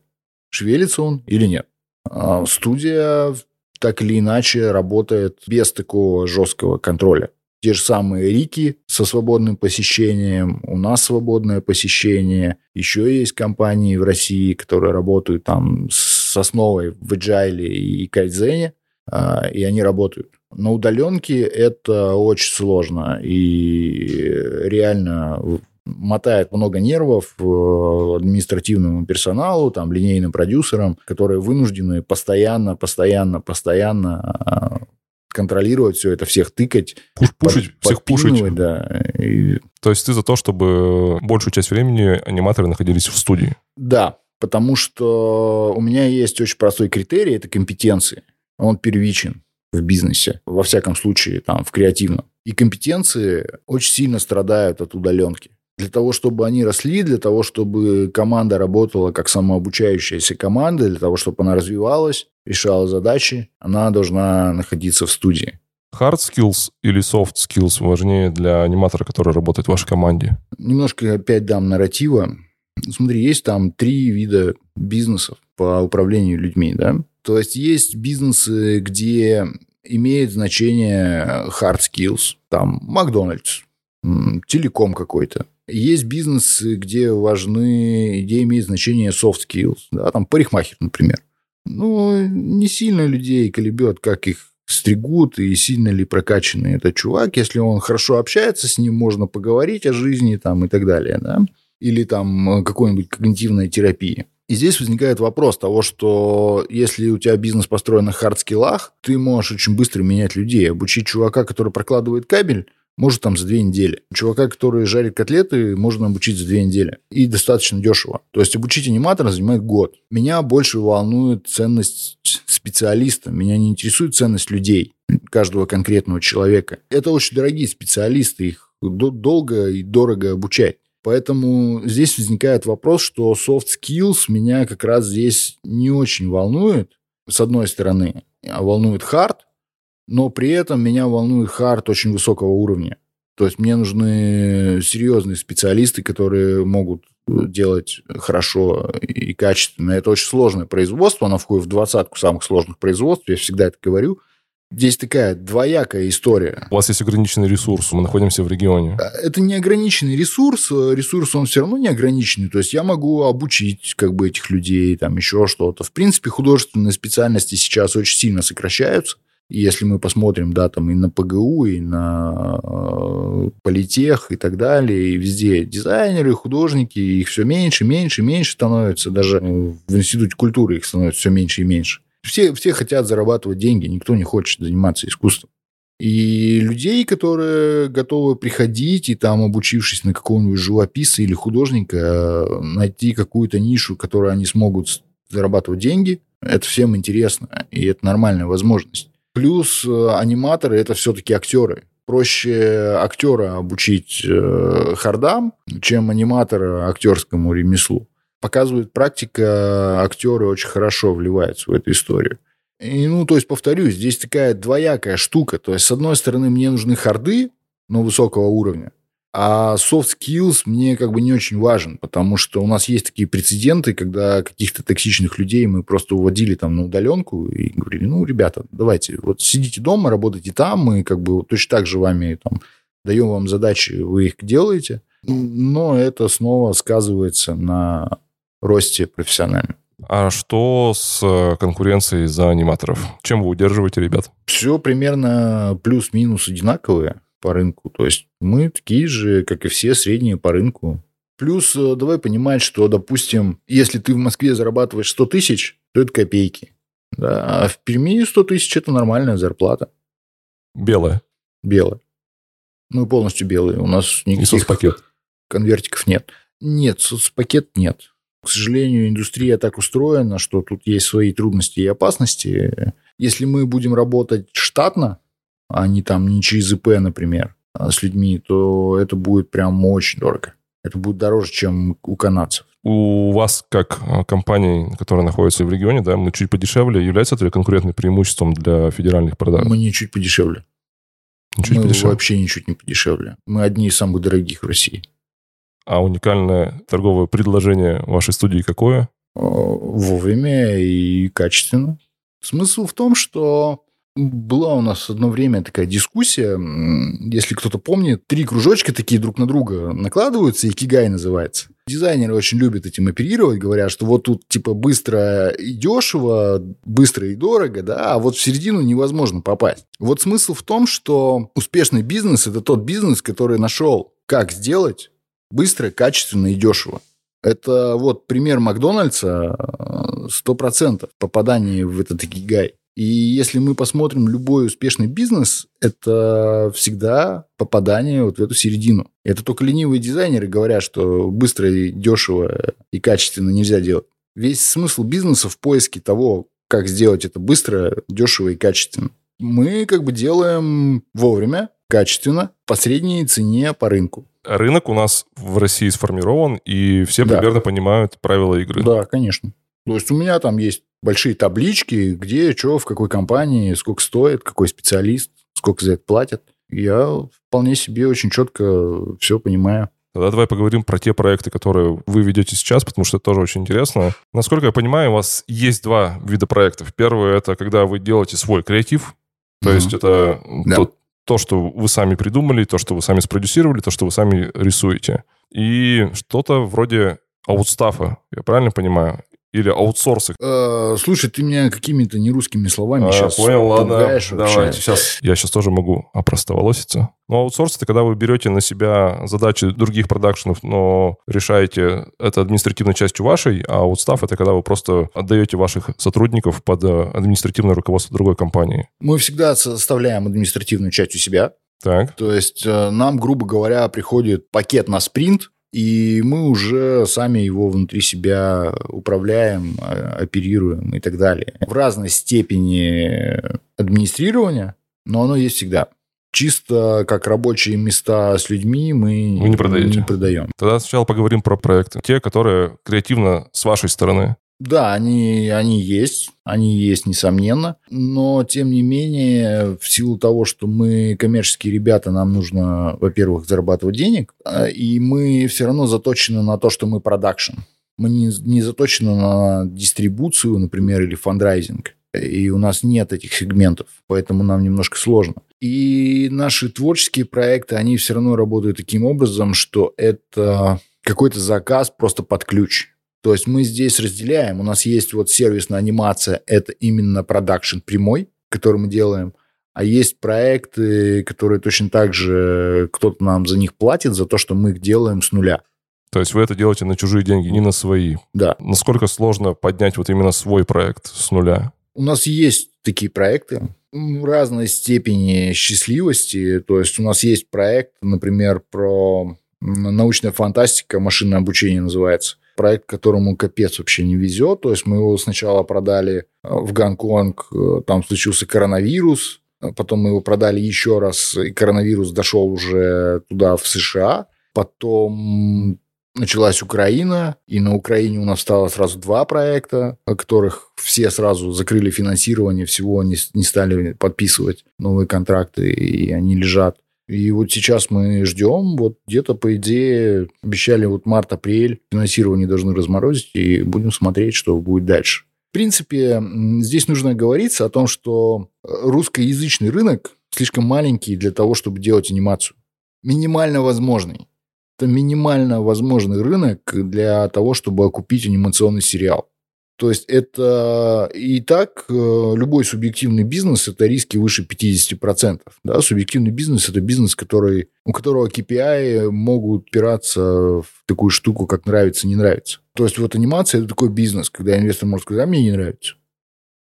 Шевелится он или нет. А студия так или иначе работает без такого жесткого контроля те же самые Рики со свободным посещением, у нас свободное посещение. Еще есть компании в России, которые работают там с основой в Agile и Кайдзене, и они работают. На удаленке это очень сложно и реально мотает много нервов административному персоналу, там, линейным продюсерам, которые вынуждены постоянно, постоянно, постоянно а, контролировать все это, всех тыкать. Пуш, пушить, под, всех пушить. Да. И... То есть ты за то, чтобы большую часть времени аниматоры находились в студии? Да, потому что у меня есть очень простой критерий, это компетенции. Он первичен в бизнесе, во всяком случае, там, в креативном. И компетенции очень сильно страдают от удаленки. Для того, чтобы они росли, для того, чтобы команда работала как самообучающаяся команда, для того, чтобы она развивалась, решала задачи, она должна находиться в студии. Hard skills или soft skills важнее для аниматора, который работает в вашей команде? Немножко опять дам нарратива. Смотри, есть там три вида бизнесов по управлению людьми, да? То есть есть бизнесы, где имеет значение hard skills, там Макдональдс, телеком какой-то, есть бизнесы, где важны, где имеет значение soft skills, да, там парикмахер, например. Ну, не сильно людей колебет, как их стригут и сильно ли прокачанный этот чувак. Если он хорошо общается с ним, можно поговорить о жизни там и так далее, да. Или там какой-нибудь когнитивной терапии. И здесь возникает вопрос того, что если у тебя бизнес построен на хард-скиллах, ты можешь очень быстро менять людей. Обучить чувака, который прокладывает кабель, может там за две недели. Чувака, который жарит котлеты, можно обучить за две недели. И достаточно дешево. То есть обучить аниматора занимает год. Меня больше волнует ценность специалиста. Меня не интересует ценность людей, каждого конкретного человека. Это очень дорогие специалисты. Их долго и дорого обучать. Поэтому здесь возникает вопрос, что soft skills меня как раз здесь не очень волнует, с одной стороны, а волнует hard, но при этом меня волнует хард очень высокого уровня. То есть мне нужны серьезные специалисты, которые могут делать хорошо и качественно. Это очень сложное производство, оно входит в двадцатку самых сложных производств, я всегда это говорю. Здесь такая двоякая история. У вас есть ограниченный ресурс, мы находимся в регионе. Это не ограниченный ресурс, ресурс он все равно не ограниченный. То есть я могу обучить как бы этих людей, там еще что-то. В принципе, художественные специальности сейчас очень сильно сокращаются. Если мы посмотрим, да, там и на ПГУ, и на э, политех, и так далее, и везде дизайнеры, художники, их все меньше, меньше, меньше становится. Даже в Институте культуры их становится все меньше и меньше. Все, все хотят зарабатывать деньги, никто не хочет заниматься искусством. И людей, которые готовы приходить и там, обучившись на какого-нибудь живописца или художника, найти какую-то нишу, которой они смогут зарабатывать деньги, это всем интересно, и это нормальная возможность. Плюс э, аниматоры – это все-таки актеры. Проще актера обучить э, хардам, чем аниматора актерскому ремеслу. Показывает практика, актеры очень хорошо вливаются в эту историю. И, ну, то есть, повторюсь, здесь такая двоякая штука. То есть, с одной стороны, мне нужны харды, но высокого уровня. А soft skills мне как бы не очень важен, потому что у нас есть такие прецеденты, когда каких-то токсичных людей мы просто уводили там на удаленку и говорили, ну, ребята, давайте, вот сидите дома, работайте там, мы как бы точно так же вами там даем вам задачи, вы их делаете, но это снова сказывается на росте профессиональном. А что с конкуренцией за аниматоров? Чем вы удерживаете ребят? Все примерно плюс-минус одинаковые по рынку. То есть мы такие же, как и все средние по рынку. Плюс э, давай понимать, что, допустим, если ты в Москве зарабатываешь 100 тысяч, то это копейки. Да? А в Перми 100 тысяч – это нормальная зарплата. Белая? Белая. Мы полностью белые. У нас никаких И соцпакет? конвертиков нет. Нет, соцпакет нет. К сожалению, индустрия так устроена, что тут есть свои трудности и опасности. Если мы будем работать штатно, а не там не через ИП, например, а с людьми, то это будет прям очень дорого. Это будет дороже, чем у канадцев. У вас, как а, компании, которая находится в регионе, да, мы чуть подешевле, является это конкурентным преимуществом для федеральных продаж? Мы не чуть подешевле. Чуть мы подешевле. вообще ничуть не подешевле. Мы одни из самых дорогих в России. А уникальное торговое предложение вашей студии какое? Вовремя и качественно. Смысл в том, что была у нас одно время такая дискуссия, если кто-то помнит, три кружочка такие друг на друга накладываются, и кигай называется. Дизайнеры очень любят этим оперировать, говорят, что вот тут типа быстро и дешево, быстро и дорого, да, а вот в середину невозможно попасть. Вот смысл в том, что успешный бизнес – это тот бизнес, который нашел, как сделать быстро, качественно и дешево. Это вот пример Макдональдса 100% э, попадания в этот гигай. И если мы посмотрим любой успешный бизнес, это всегда попадание вот в эту середину. Это только ленивые дизайнеры говорят, что быстро, и дешево и качественно нельзя делать. Весь смысл бизнеса в поиске того, как сделать это быстро, дешево и качественно. Мы как бы делаем вовремя, качественно, по средней цене по рынку. Рынок у нас в России сформирован, и все да. примерно понимают правила игры. Да, конечно. То есть у меня там есть большие таблички, где, что, в какой компании, сколько стоит, какой специалист, сколько за это платят. Я вполне себе очень четко все понимаю. Тогда давай поговорим про те проекты, которые вы ведете сейчас, потому что это тоже очень интересно. Насколько я понимаю, у вас есть два вида проектов. Первый — это когда вы делаете свой креатив, то mm-hmm. есть это да. то, то, что вы сами придумали, то, что вы сами спродюсировали, то, что вы сами рисуете. И что-то вроде аутстафа, я правильно понимаю? Или аутсорсы? Э, слушай, ты меня какими-то нерусскими словами а, сейчас понял, ладно. Давайте сейчас. Я сейчас тоже могу опростоволоситься. Ну, аутсорс — это когда вы берете на себя задачи других продакшенов, но решаете это административной частью вашей, а аутстав — это когда вы просто отдаете ваших сотрудников под административное руководство другой компании. Мы всегда составляем административную часть у себя, Так. То есть э, нам, грубо говоря, приходит пакет на спринт, и мы уже сами его внутри себя управляем, э, оперируем и так далее. В разной степени администрирования, но оно есть всегда. Чисто как рабочие места с людьми мы Вы не продаете? не продаем. Тогда сначала поговорим про проекты. Те, которые креативно с вашей стороны. Да, они, они есть, они есть, несомненно, но тем не менее, в силу того, что мы коммерческие ребята, нам нужно, во-первых, зарабатывать денег, а, и мы все равно заточены на то, что мы продакшн. Мы не, не заточены на дистрибуцию, например, или фандрайзинг. И у нас нет этих сегментов, поэтому нам немножко сложно. И наши творческие проекты, они все равно работают таким образом, что это какой-то заказ просто под ключ. То есть мы здесь разделяем. У нас есть вот сервисная анимация, это именно продакшн прямой, который мы делаем. А есть проекты, которые точно так же кто-то нам за них платит, за то, что мы их делаем с нуля. То есть вы это делаете на чужие деньги, не на свои. Да. Насколько сложно поднять вот именно свой проект с нуля? У нас есть такие проекты разной степени счастливости. То есть у нас есть проект, например, про научная фантастика, машинное обучение называется. Проект, которому капец вообще не везет. То есть мы его сначала продали э, в Гонконг, э, там случился коронавирус, а потом мы его продали еще раз, и коронавирус дошел уже туда, в США. Потом началась Украина, и на Украине у нас стало сразу два проекта, которых все сразу закрыли финансирование, всего не, не стали подписывать новые контракты, и они лежат. И вот сейчас мы ждем, вот где-то, по идее, обещали вот март-апрель, финансирование должны разморозить, и будем смотреть, что будет дальше. В принципе, здесь нужно говориться о том, что русскоязычный рынок слишком маленький для того, чтобы делать анимацию. Минимально возможный это минимально возможный рынок для того, чтобы окупить анимационный сериал. То есть это и так э, любой субъективный бизнес – это риски выше 50%. Да? Субъективный бизнес – это бизнес, который, у которого KPI могут упираться в такую штуку, как нравится, не нравится. То есть вот анимация – это такой бизнес, когда инвестор может сказать, а мне не нравится.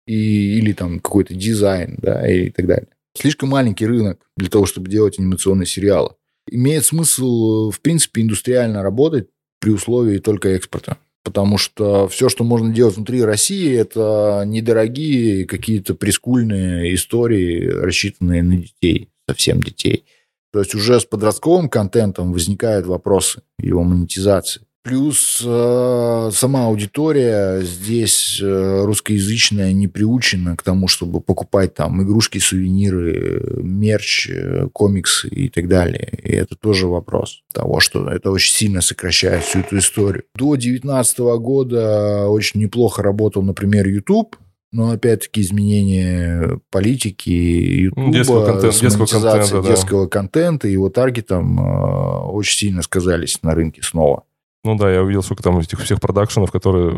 И, или там какой-то дизайн, да, и так далее. Слишком маленький рынок для того, чтобы делать анимационные сериалы имеет смысл, в принципе, индустриально работать при условии только экспорта. Потому что все, что можно делать внутри России, это недорогие какие-то прискульные истории, рассчитанные на детей, совсем детей. То есть уже с подростковым контентом возникают вопросы его монетизации. Плюс э, сама аудитория здесь э, русскоязычная не приучена к тому, чтобы покупать там игрушки, сувениры, мерч, э, комиксы и так далее. И это тоже вопрос того, что это очень сильно сокращает всю эту историю. До 2019 года очень неплохо работал, например, YouTube. Но опять-таки изменение политики YouTube, детского, контент, детского контента, да. детского контента и его таргетом э, очень сильно сказались на рынке снова. Ну да, я увидел, сколько там этих всех продакшенов, которые...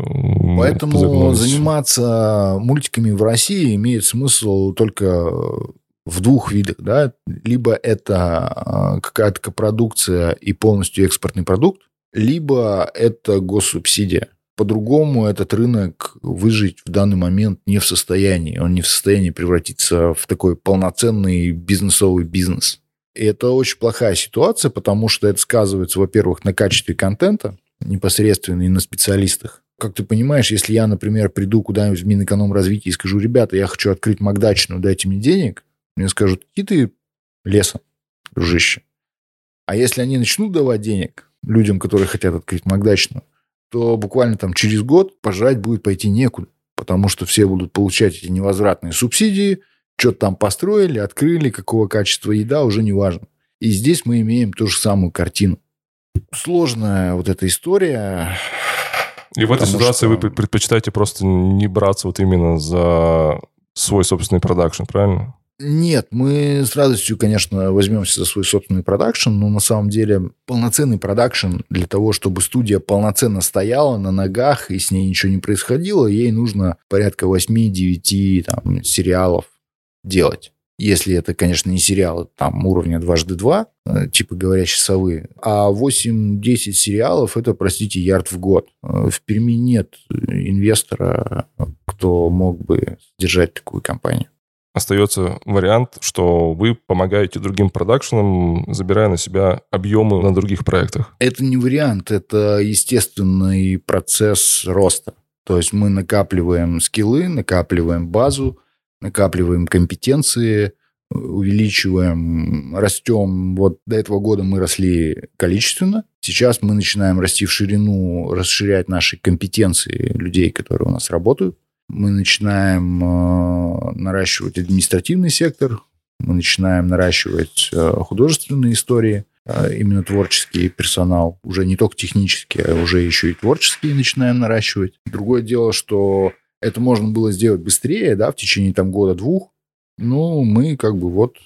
Поэтому заниматься мультиками в России имеет смысл только в двух видах, да, либо это а, какая-то копродукция и полностью экспортный продукт, либо это госсубсидия. По-другому этот рынок выжить в данный момент не в состоянии. Он не в состоянии превратиться в такой полноценный бизнесовый бизнес. И это очень плохая ситуация, потому что это сказывается, во-первых, на качестве контента непосредственно и на специалистах. Как ты понимаешь, если я, например, приду куда-нибудь в Минэкономразвитие и скажу, ребята, я хочу открыть Макдачную, дайте мне денег, мне скажут, иди ты лесом, дружище. А если они начнут давать денег людям, которые хотят открыть Макдачную, то буквально там через год пожрать будет пойти некуда, потому что все будут получать эти невозвратные субсидии – что-то там построили, открыли, какого качества еда, уже не важно. И здесь мы имеем ту же самую картину. Сложная вот эта история. И в этой ситуации что... вы предпочитаете просто не браться вот именно за свой собственный продакшн, правильно? Нет, мы с радостью, конечно, возьмемся за свой собственный продакшн, но на самом деле полноценный продакшн для того, чтобы студия полноценно стояла на ногах и с ней ничего не происходило, ей нужно порядка 8-9 там, сериалов делать. Если это, конечно, не сериалы там уровня дважды два, э, типа «Говорящие совы», а 8-10 сериалов – это, простите, ярд в год. Э, в Перми нет инвестора, кто мог бы держать такую компанию. остается вариант, что вы помогаете другим продакшенам, забирая на себя объемы на других проектах. Это не вариант, это естественный процесс роста. То есть мы накапливаем скиллы, накапливаем базу, накапливаем компетенции, увеличиваем, растем. Вот до этого года мы росли количественно. Сейчас мы начинаем расти в ширину, расширять наши компетенции людей, которые у нас работают. Мы начинаем э, наращивать административный сектор, мы начинаем наращивать э, художественные истории, э, именно творческий персонал, уже не только технический, а уже еще и творческий начинаем наращивать. Другое дело, что это можно было сделать быстрее, да, в течение там года-двух, ну, мы как бы вот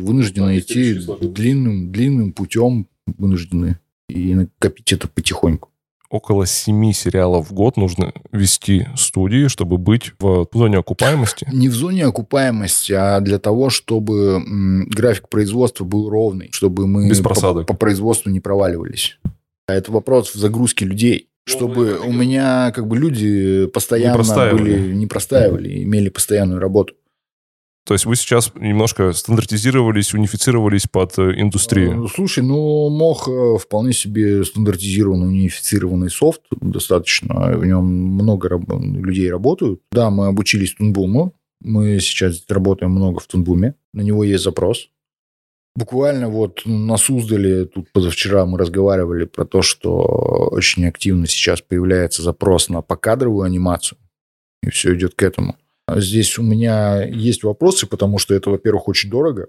вынуждены идти длинным, длинным путем, вынуждены и накопить это потихоньку. Около семи сериалов в год нужно вести студии, чтобы быть в зоне окупаемости? Не в зоне окупаемости, а для того, чтобы график производства был ровный, чтобы мы Без просадок. По, по производству не проваливались. А это вопрос в загрузке людей чтобы у меня как бы люди постоянно не были не простаивали, имели постоянную работу. То есть вы сейчас немножко стандартизировались, унифицировались под э, индустрию? Э, слушай, ну, мох э, вполне себе стандартизированный, унифицированный софт достаточно. В нем много раб- людей работают. Да, мы обучились Тунбуму. Мы сейчас работаем много в Тунбуме. На него есть запрос. Буквально вот на Суздале, тут позавчера мы разговаривали про то, что очень активно сейчас появляется запрос на покадровую анимацию. И все идет к этому. А здесь у меня есть вопросы, потому что это, во-первых, очень дорого.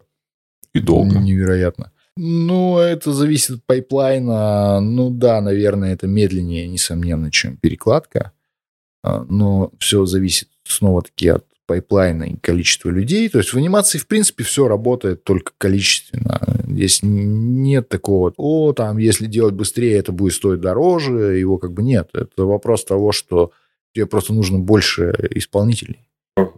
И долго. Невероятно. Ну, это зависит от пайплайна. Ну да, наверное, это медленнее, несомненно, чем перекладка. А, но все зависит снова-таки от пайплайна и количества людей. То есть в анимации, в принципе, все работает только количественно. Здесь нет такого, о, там, если делать быстрее, это будет стоить дороже. Его как бы нет. Это вопрос того, что тебе просто нужно больше исполнителей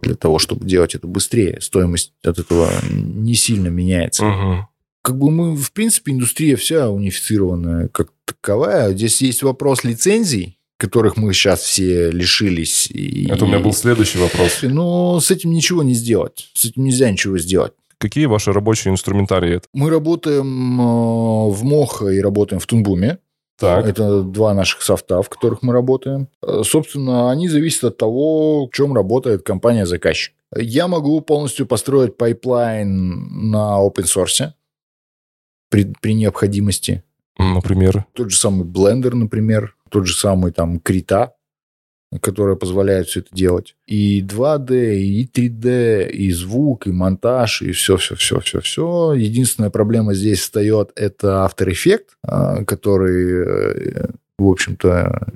для того, чтобы делать это быстрее. Стоимость от этого не сильно меняется. Угу. Как бы мы, в принципе, индустрия вся унифицированная как таковая. Здесь есть вопрос лицензий, которых мы сейчас все лишились. И... Это у меня был следующий вопрос. Но с этим ничего не сделать. С этим нельзя ничего сделать. Какие ваши рабочие инструментарии? Мы работаем э, в Moho и работаем в Toon Boom'е. Так. Это два наших софта, в которых мы работаем. Э, собственно, они зависят от того, в чем работает компания-заказчик. Я могу полностью построить пайплайн на open source при, при необходимости. Например? Тот же самый Blender, например, тот же самый там Крита, которая позволяет все это делать. И 2D, и 3D, и звук, и монтаж, и все-все-все-все-все. Единственная проблема здесь встает – это After Effects, а, который, э, в общем-то,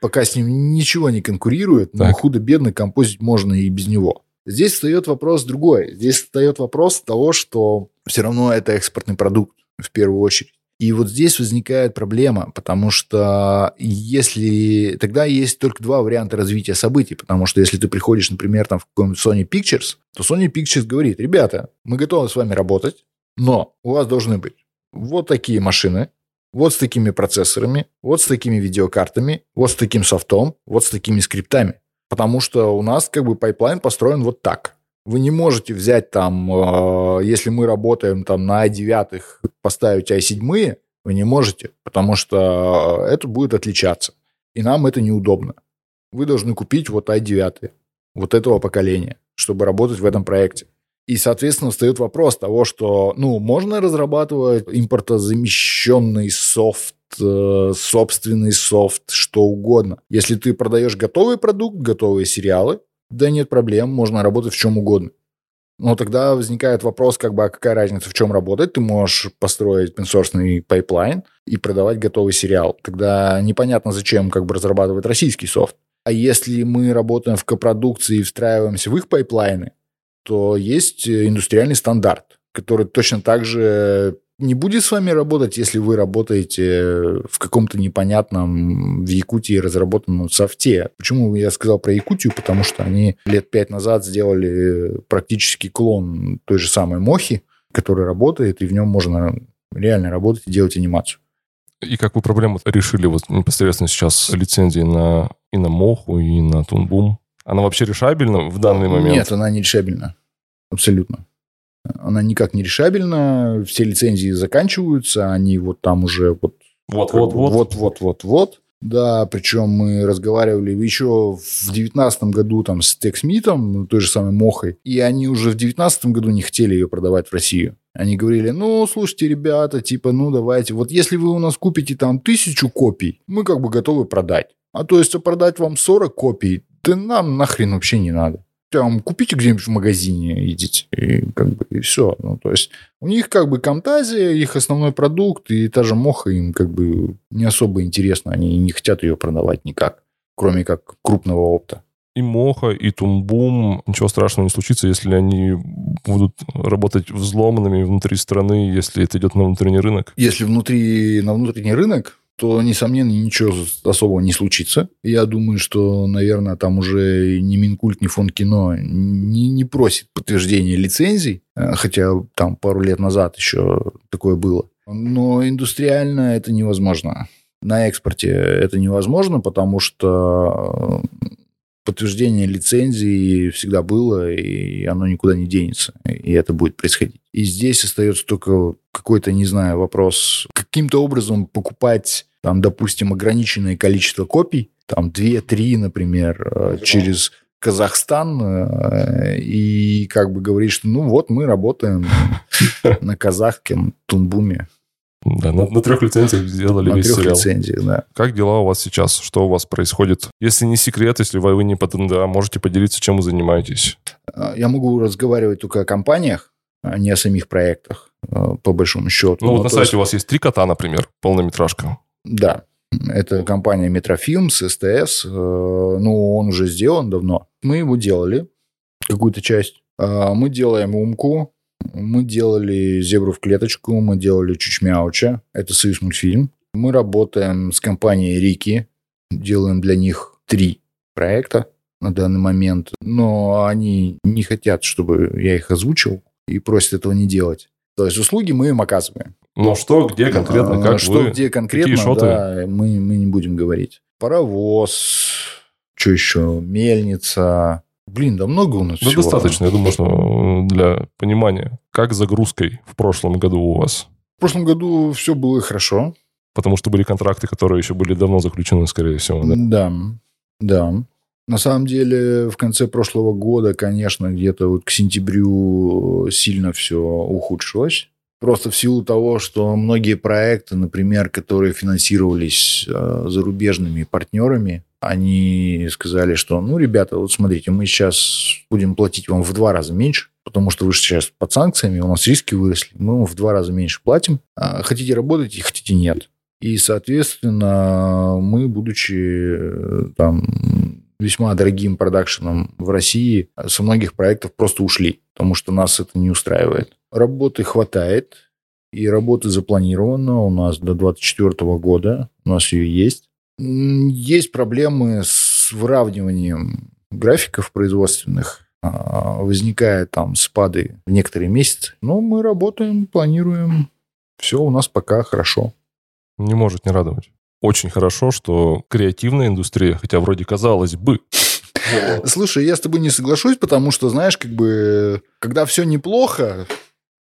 пока с ним ничего не конкурирует, но худо-бедно композить можно и без него. Здесь встает вопрос другой. Здесь встает вопрос того, что все равно это экспортный продукт в первую очередь. И вот здесь возникает проблема, потому что если... Тогда есть только два варианта развития событий, потому что если ты приходишь, например, там, в какой-нибудь Sony Pictures, то Sony Pictures говорит, ребята, мы готовы с вами работать, но у вас должны быть вот такие машины, вот с такими процессорами, вот с такими видеокартами, вот с таким софтом, вот с такими скриптами. Потому что у нас как бы пайплайн построен вот так. Вы не можете взять там, э, если мы работаем там на i9, поставить i7, вы не можете, потому что это будет отличаться. И нам это неудобно. Вы должны купить вот i9, вот этого поколения, чтобы работать в этом проекте. И, соответственно, встает вопрос того, что, ну, можно разрабатывать импортозамещенный софт, э, собственный софт, что угодно. Если ты продаешь готовый продукт, готовые сериалы, да нет проблем, можно работать в чем угодно. Но тогда возникает вопрос, как бы, а какая разница, в чем работать? Ты можешь построить open пайплайн и продавать готовый сериал. Тогда непонятно, зачем как бы разрабатывать российский софт. А если мы работаем в копродукции и встраиваемся в их пайплайны, то есть индустриальный стандарт, который точно так же не будет с вами работать, если вы работаете в каком-то непонятном в Якутии разработанном софте. Почему я сказал про Якутию? Потому что они лет пять назад сделали практически клон той же самой Мохи, который работает, и в нем можно реально работать и делать анимацию. И как вы проблему решили вот непосредственно сейчас с лицензией на и на Моху, и на Тунбум? Она вообще решабельна в данный момент? Нет, она не решабельна. абсолютно. Она никак не решабельна, все лицензии заканчиваются, они вот там уже вот вот-вот-вот. Вот-вот-вот-вот. Да, причем мы разговаривали еще в девятнадцатом году там с Тексмитом, ну, той же самой Мохой, и они уже в девятнадцатом году не хотели ее продавать в Россию. Они говорили, ну, слушайте, ребята, типа, ну, давайте, вот если вы у нас купите там тысячу копий, мы как бы готовы продать. А то есть продать вам 40 копий, да нам нахрен вообще не надо там, купите где-нибудь в магазине, идите, и как бы, и все. Ну, то есть, у них как бы Камтазия, их основной продукт, и та же Моха им как бы не особо интересно, они не хотят ее продавать никак, кроме как крупного опта. И Моха, и Тумбум, ничего страшного не случится, если они будут работать взломанными внутри страны, если это идет на внутренний рынок. Если внутри, на внутренний рынок, то, несомненно, ничего особого не случится. Я думаю, что, наверное, там уже ни Минкульт, ни фонд кино не, не просит подтверждения лицензий, э, хотя там пару лет назад еще такое было. Но индустриально это невозможно. На экспорте это невозможно, потому что подтверждение лицензии всегда было, и оно никуда не денется, и это будет происходить. И здесь остается только какой-то, не знаю, вопрос, каким-то образом покупать там, допустим, ограниченное количество копий, там 2-3, например, э, через Казахстан э, и как бы говорить, что ну вот мы работаем [laughs] на казахском Тунбуме. Да, на, на трех лицензиях сделали на весь трех сериал. лицензиях, да. Как дела у вас сейчас? Что у вас происходит? Если не секрет, если вы не под НДА, можете поделиться, чем вы занимаетесь? Э, я могу разговаривать только о компаниях, а не о самих проектах, по большому счету. Ну, вот ну, на сайте есть... у вас есть три кота, например, полнометражка. Да, это компания Метрофилмс, СТС. Э, ну, он уже сделан давно. Мы его делали, какую-то часть. А, мы делаем «Умку», мы делали «Зебру в клеточку», мы делали «Чучмяуча». Это союз мультфильм. Мы работаем с компанией «Рики», делаем для них три проекта на данный момент, но они не хотят, чтобы я их озвучил, и просят этого не делать. То есть услуги мы им оказываем. Но что, где конкретно, как Что, вы? где конкретно, Какие шоты? да, мы, мы не будем говорить. Паровоз, что еще, мельница. Блин, да много у нас Да всего. достаточно, я думаю, что для понимания. Как загрузкой в прошлом году у вас? В прошлом году все было хорошо. Потому что были контракты, которые еще были давно заключены, скорее всего, да? Да, да. На самом деле, в конце прошлого года, конечно, где-то вот к сентябрю сильно все ухудшилось. Просто в силу того, что многие проекты, например, которые финансировались э, зарубежными партнерами, они сказали, что, ну, ребята, вот смотрите, мы сейчас будем платить вам в два раза меньше, потому что вы сейчас под санкциями, у нас риски выросли, мы в два раза меньше платим. А хотите работать, хотите нет. И, соответственно, мы, будучи э, там весьма дорогим продакшеном в России, со многих проектов просто ушли, потому что нас это не устраивает. Работы хватает, и работы запланировано у нас до 2024 года, у нас ее есть. Есть проблемы с выравниванием графиков производственных, а, возникают там спады в некоторые месяцы. Но мы работаем, планируем, все у нас пока хорошо. Не может не радовать очень хорошо, что креативная индустрия, хотя вроде казалось бы, [laughs] Слушай, я с тобой не соглашусь, потому что, знаешь, как бы, когда все неплохо,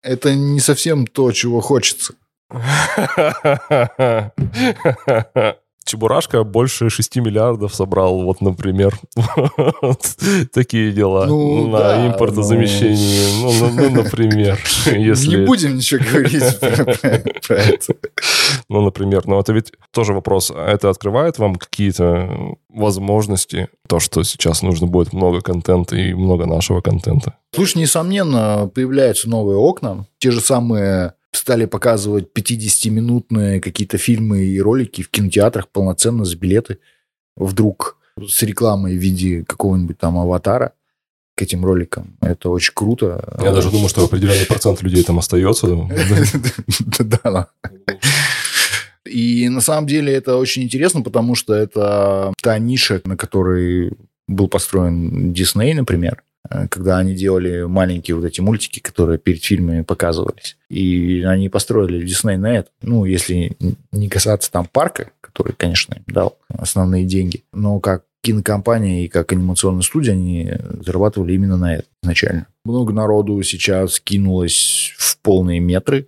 это не совсем то, чего хочется. [laughs] Чебурашка больше 6 миллиардов собрал, вот, например. [laughs] Такие дела ну, на да, импортозамещении. Ну... Ну, ну, ну, например. [laughs] Если... Не будем ничего говорить [laughs] про это. Ну, например. Но это ведь тоже вопрос. Это открывает вам какие-то возможности? То, что сейчас нужно будет много контента и много нашего контента. Слушай, несомненно, появляются новые окна. Те же самые стали показывать 50-минутные какие-то фильмы и ролики в кинотеатрах полноценно за билеты. Вдруг с рекламой в виде какого-нибудь там аватара к этим роликам. Это очень круто. Я даже думаю, что определенный процент людей там остается. [laughs] Да. И на самом деле это очень интересно, потому что это та ниша, на которой был построен Дисней, например. Э, когда они делали маленькие вот эти мультики, которые перед фильмами показывались. И они построили Дисней на это. Ну, если не касаться там парка, который, конечно, им дал основные деньги, но как кинокомпания и как анимационная студия, они зарабатывали именно на это изначально. Много народу сейчас кинулось в полные метры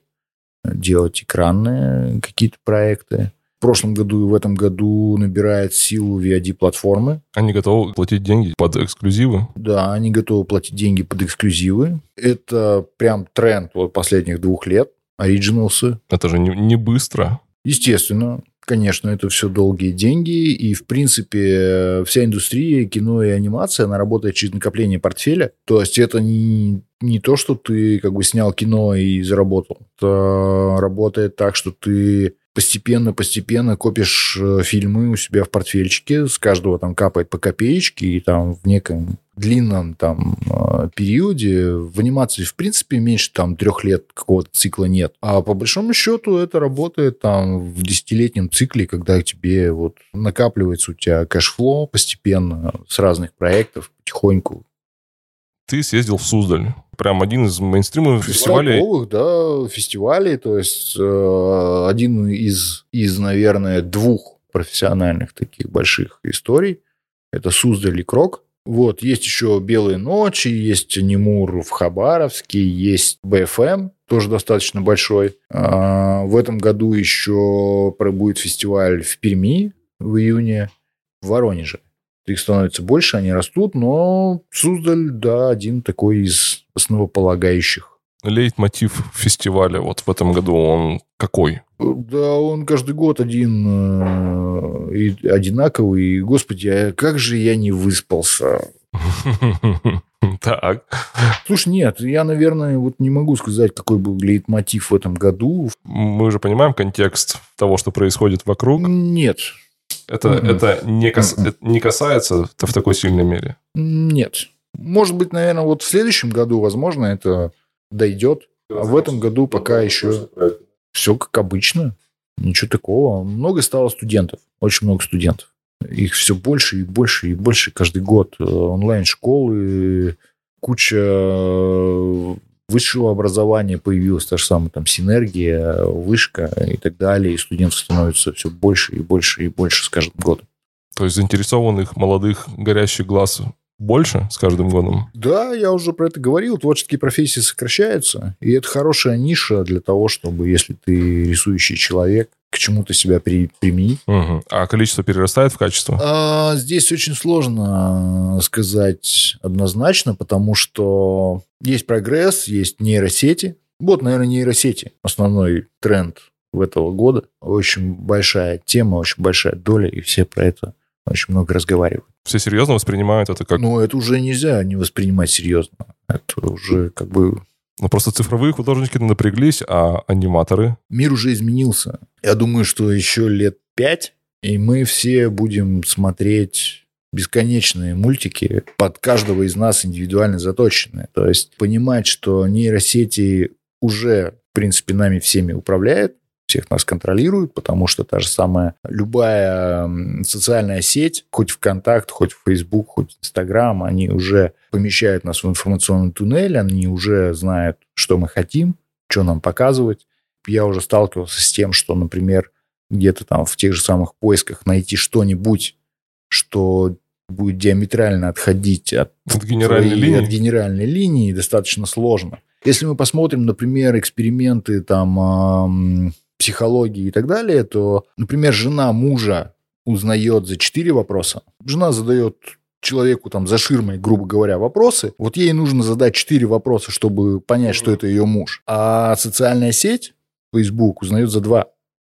делать экранные какие-то проекты. В прошлом году и в этом году набирает силу VOD-платформы. Они готовы платить деньги под эксклюзивы? Да, они готовы платить деньги под эксклюзивы. Это прям тренд вот последних двух лет. Оригиналсы. Это же не, не быстро. Естественно. Конечно, это все долгие деньги, и, в принципе, вся индустрия кино и анимация, она работает через накопление портфеля. То есть это не, не то, что ты как бы снял кино и заработал. Это работает так, что ты постепенно-постепенно копишь э, фильмы у себя в портфельчике, с каждого там капает по копеечке, и там в неком длинном там э, периоде в анимации в принципе меньше там трех лет какого-то цикла нет. А по большому счету это работает там в десятилетнем цикле, когда тебе вот накапливается у тебя кэшфло постепенно с разных проектов потихоньку. Ты съездил в Суздаль прям один из мейнстримовых фестивалей. Фестивалей, да, фестивалей, то есть э, один из, из, наверное, двух профессиональных таких больших историй. Это Суздаль и Крок. Вот, есть еще «Белые ночи», есть «Немур» в Хабаровске, есть «БФМ», тоже достаточно большой. А, в этом году еще будет фестиваль в Перми в июне, в Воронеже. Их становится больше, они растут, но Суздаль, да, один такой из основополагающих. Лейтмотив фестиваля вот в этом году, он какой? Да, он каждый год один э, и одинаковый. И, господи, а как же я не выспался? [laughs] Так. Слушай, нет, я, наверное, вот не могу сказать, какой был лейтмотив в этом году. Мы уже понимаем контекст того, что происходит вокруг. Нет, это, mm-hmm. это не, кас... mm-hmm. не касается в такой сильной мере? Нет. Может быть, наверное, вот в следующем году, возможно, это дойдет. А в этом году пока еще все как обычно. Ничего такого. Много стало студентов. Очень много студентов. Их все больше и больше и больше каждый год. Онлайн-школы, куча высшего образования появилась та же самая там синергия, вышка и так далее, и студентов становится все больше и больше и больше с каждым годом. То есть заинтересованных молодых горящих глаз больше с каждым годом? Да, я уже про это говорил. Творческие профессии сокращаются. И это хорошая ниша для того, чтобы, если ты рисующий человек, к чему-то себя при, применить. Угу. А количество перерастает в качество? А, здесь очень сложно сказать однозначно, потому что есть прогресс, есть нейросети. Вот, наверное, нейросети. Основной тренд в этого года. Очень большая тема, очень большая доля, и все про это очень много разговаривают. Все серьезно воспринимают это как... Ну, это уже нельзя не воспринимать серьезно. Это уже как бы... Ну, просто цифровые художники напряглись, а аниматоры... Мир уже изменился. Я думаю, что еще лет пять, и мы все будем смотреть бесконечные мультики под каждого из нас индивидуально заточенные. То есть понимать, что нейросети уже, в принципе, нами всеми управляют, всех нас контролируют, потому что та же самая любая социальная сеть, хоть ВКонтакт, хоть Facebook, хоть Инстаграм, они уже помещают нас в информационный туннель, они уже знают, что мы хотим, что нам показывать. Я уже сталкивался с тем, что, например, где-то там в тех же самых поисках найти что-нибудь, что будет диаметрально отходить от, от генеральной, твоей, линии. от генеральной линии, достаточно сложно. Если мы посмотрим, например, эксперименты там психологии и так далее, то, например, жена мужа узнает за четыре вопроса. Жена задает человеку там за ширмой, грубо говоря, вопросы. Вот ей нужно задать четыре вопроса, чтобы понять, что это ее муж. А социальная сеть, Facebook, узнает за два.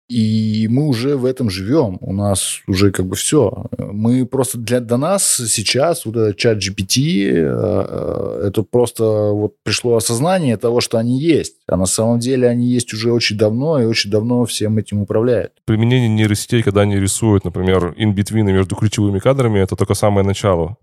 И мы уже в этом живем. У нас уже как бы все. Мы просто для до нас сейчас вот этот чат GPT, э, э, это просто вот пришло осознание того, что они есть. А на самом деле они есть уже очень давно, и очень давно всем этим управляют. Применение нейросетей, когда они рисуют, например, инбитвины между ключевыми кадрами, это только самое начало.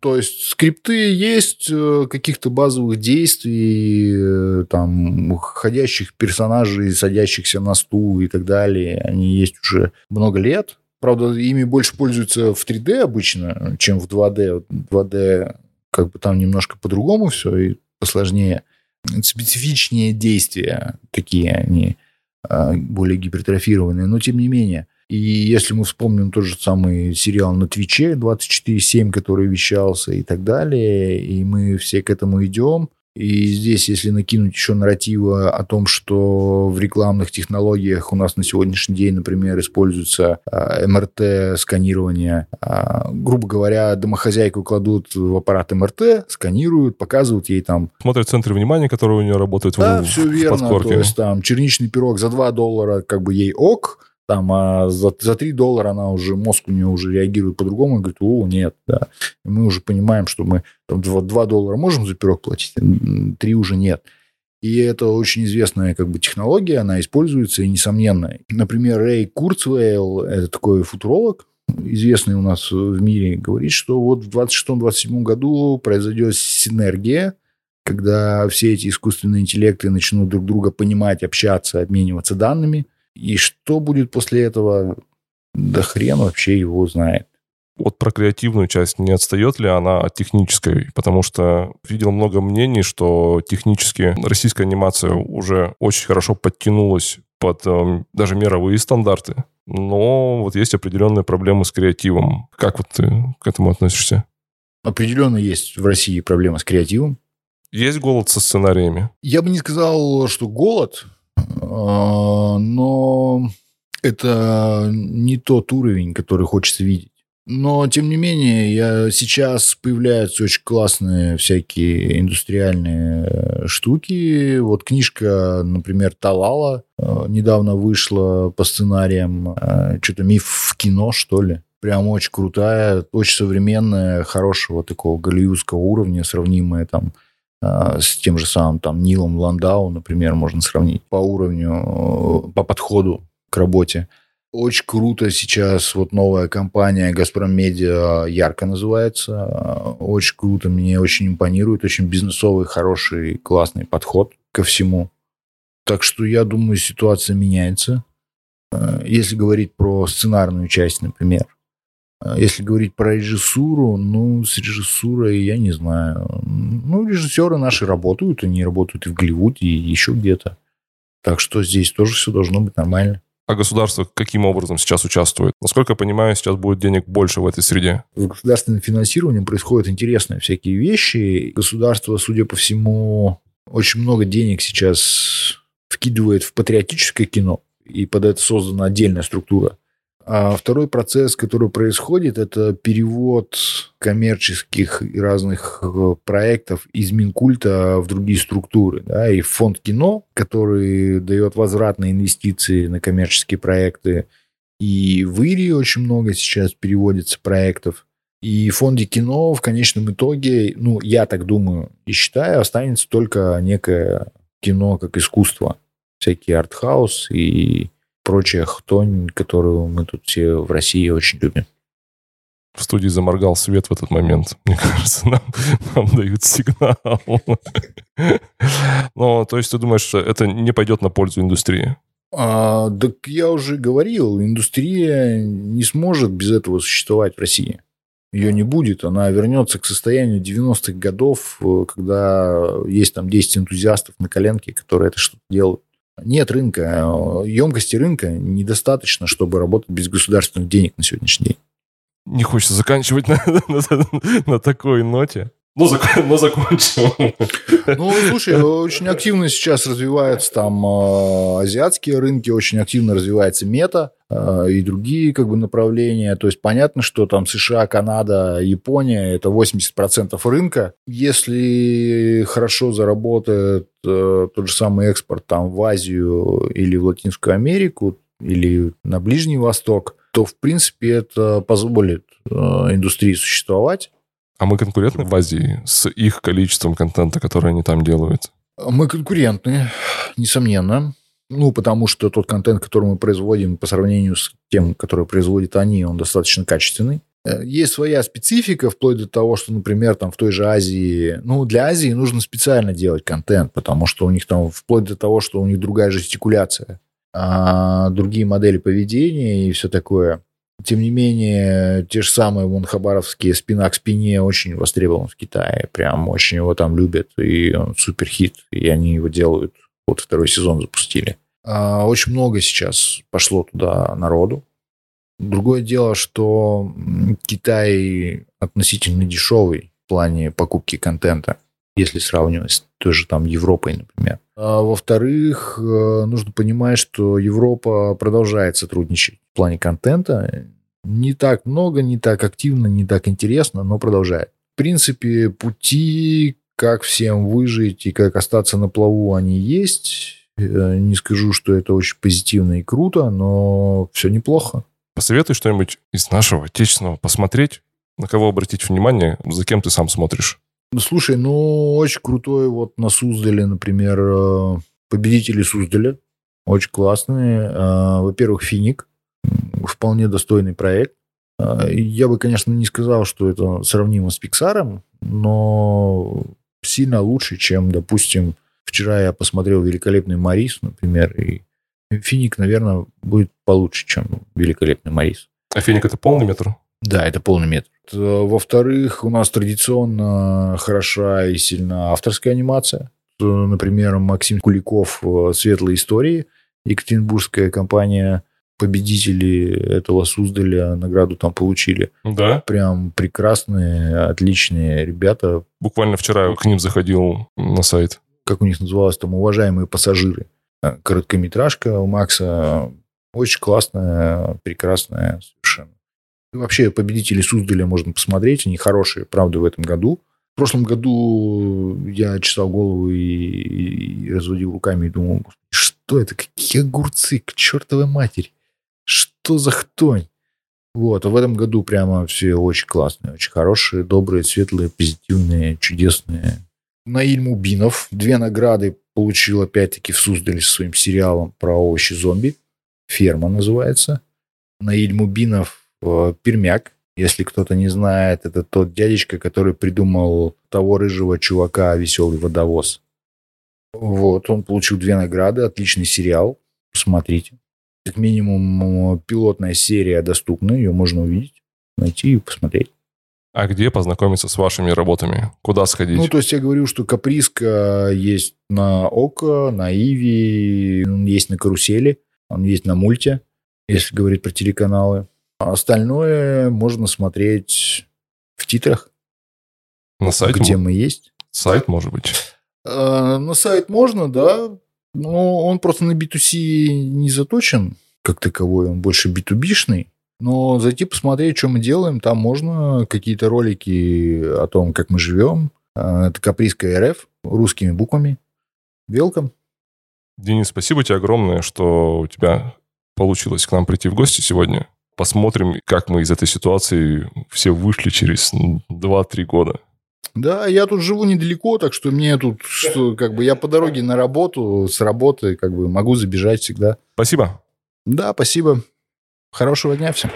То есть скрипты есть, э, каких-то базовых действий, э, там, ходящих персонажей, садящихся на стул и так далее, они есть уже много лет. Правда, ими больше пользуются в 3D обычно, чем в 2D. 2D как бы там немножко по-другому все и посложнее. Специфичнее действия такие они, а, более гипертрофированные, но тем не менее – И если мы вспомним тот же самый сериал на Твиче 24.7, который вещался и так далее, и мы все к этому идем, и здесь, если накинуть еще нарратива о том, что в рекламных технологиях у нас на сегодняшний день, например, используется а, МРТ-сканирование, а, грубо говоря, домохозяйку кладут в аппарат МРТ, сканируют, показывают ей там... Смотрят центры внимания, которые у нее работают да, в, все в верно, подкорке. то есть там черничный пирог за 2 доллара, как бы ей ок, там, а за, за 3 доллара она уже, мозг у нее уже реагирует по-другому, и говорит, о, нет, да. И мы уже понимаем, что мы там, 2, 2 доллара можем за пирог платить, 3 уже нет. И это очень известная как бы технология, она используется и несомненно. Например, Рэй Курцвейл, это такой футуролог, известный у нас в мире, говорит, что вот в 26-27 году произойдет синергия, когда все эти искусственные интеллекты начнут друг друга понимать, общаться, обмениваться данными – и что будет после этого, да хрен вообще его знает. Вот про креативную часть не отстает ли она от технической? Потому что видел много мнений, что технически российская анимация уже очень хорошо подтянулась под э, даже мировые стандарты. Но вот есть определенные проблемы с креативом. Как вот ты к этому относишься? Определенно есть в России проблема с креативом. Есть голод со сценариями? Я бы не сказал, что голод. А, но это не тот уровень, который хочется видеть. Но, тем не менее, я, сейчас появляются очень классные всякие индустриальные э, штуки. Вот книжка, например, Талала э, недавно вышла по сценариям. Э, что-то миф в кино, что ли. Прям очень крутая, очень современная, хорошего такого голливудского уровня, сравнимая там с тем же самым там Нилом Ландау, например, можно сравнить по уровню, по подходу к работе. Очень круто сейчас вот новая компания «Газпром Медиа» ярко называется. Очень круто, мне очень импонирует. Очень бизнесовый, хороший, классный подход ко всему. Так что я думаю, ситуация меняется. Если говорить про сценарную часть, например, если говорить про режиссуру, ну, с режиссурой я не знаю. Ну, режиссеры наши работают, они работают и в Голливуде, и еще где-то. Так что здесь тоже все должно быть нормально. А государство каким образом сейчас участвует? Насколько я понимаю, сейчас будет денег больше в этой среде. С государственным финансированием происходят интересные всякие вещи. Государство, судя по всему, очень много денег сейчас вкидывает в патриотическое кино. И под это создана отдельная структура. А второй процесс, который происходит, это перевод коммерческих и разных э, проектов из Минкульта в другие структуры. Да, и фонд кино, который дает возвратные инвестиции на коммерческие проекты. И в Ири очень много сейчас переводится проектов. И в фонде кино в конечном итоге, ну, я так думаю и считаю, останется только некое кино как искусство. Всякие артхаус и прочая хтонь, которую мы тут все в России очень любим. В студии заморгал свет в этот момент. [laughs] Мне кажется, нам, нам дают сигнал. Но, то есть, ты думаешь, что это не пойдет на пользу индустрии? А, так я уже говорил, индустрия не сможет без этого существовать в России. Ее не будет, она вернется к состоянию 90-х годов, когда есть там 10 энтузиастов на коленке, которые это что-то делают. Нет рынка, емкости рынка недостаточно, чтобы работать без государственных денег на сегодняшний день. Не хочется заканчивать на, [laughs] на, на такой ноте. Ну, зак... [laughs] ну, закончим. Ну, слушай, очень активно сейчас развиваются там э, азиатские рынки, очень активно развивается мета э, и другие как бы направления. То есть понятно, что там США, Канада, Япония – это 80% рынка. Если хорошо заработает э, тот же самый экспорт там в Азию или в Латинскую Америку, или на Ближний Восток, то, в принципе, это позволит э, индустрии существовать. А мы конкурентны в Азии с их количеством контента, который они там делают? Мы конкурентны, несомненно. Ну, потому что тот контент, который мы производим по сравнению с тем, который производят они, он достаточно качественный. Э, есть своя специфика, вплоть до того, что, например, там в той же Азии, ну, для Азии нужно специально делать контент, потому что у них там, вплоть до того, что у них другая жестикуляция, а другие модели поведения и все такое. Тем не менее, те же самые вон хабаровские «Спина к спине» очень востребован в Китае. Прям очень его там любят. И он супер хит. И они его делают. Вот второй сезон запустили. А очень много сейчас пошло туда народу. Другое дело, что Китай относительно дешевый в плане покупки контента, если сравнивать с той же там Европой, например. А во-вторых, э, нужно понимать, что Европа продолжает сотрудничать в плане контента. Не так много, не так активно, не так интересно, но продолжает. В принципе, пути, как всем выжить и как остаться на плаву, они есть. Э, не скажу, что это очень позитивно и круто, но все неплохо. Посоветуй что-нибудь из нашего отечественного посмотреть, на кого обратить внимание, за кем ты сам смотришь. Ну, слушай, ну, очень крутой вот на Суздале, например, э, победители Суздаля. Очень классные. Э, во-первых, Финик. Вполне достойный проект. Э, я бы, конечно, не сказал, что это сравнимо с Пиксаром, но сильно лучше, чем, допустим, вчера я посмотрел «Великолепный Марис», например, и Финик, наверное, будет получше, чем «Великолепный Марис». А Финик – это полный метр? Да, это полный метр. Во-вторых, у нас традиционно хороша и сильно авторская анимация. Например, Максим Куликов «Светлые истории», Екатеринбургская компания победители этого Суздаля награду там получили. Да. Прям прекрасные, отличные ребята. Буквально вчера к ним заходил на сайт. Как у них называлось там «Уважаемые пассажиры». Короткометражка у Макса очень классная, прекрасная совершенно. Вообще победители Суздаля можно посмотреть, они хорошие, правда, в этом году. В прошлом году я чесал голову и, и разводил руками и думал, что это, какие огурцы, к чертовой матери, что за хтонь. Вот, а в этом году прямо все очень классные, очень хорошие, добрые, светлые, позитивные, чудесные. Наиль Мубинов две награды получил опять-таки в Суздале со своим сериалом про овощи-зомби. «Ферма» называется. Наиль Мубинов Э, пермяк. Если кто-то не знает, это тот дядечка, который придумал того рыжего чувака «Веселый водовоз». Вот, он получил две награды, отличный сериал, посмотрите. Как минимум пилотная серия доступна, ее можно увидеть, найти и посмотреть. А где познакомиться с вашими работами? Куда сходить? Ну, то есть я говорю, что Каприска есть на Око, на Иви, он есть на Карусели, он есть на Мульте, если говорить про телеканалы. А остальное можно смотреть в титрах. На сайте? Где мы есть. Сайт, может быть? А, на сайт можно, да. Но он просто на B2C не заточен как таковой. Он больше B2B-шный. Но зайти посмотреть, что мы делаем, там можно какие-то ролики о том, как мы живем. А, это Каприска РФ русскими буквами. Велком. Денис, спасибо тебе огромное, что у тебя получилось к нам прийти в гости сегодня. Посмотрим, как мы из этой ситуации все вышли через 2-3 года. Да, я тут живу недалеко, так что мне тут, что, как бы, я по дороге на работу, с работы, как бы, могу забежать всегда. Спасибо. Да, спасибо. Хорошего дня всем.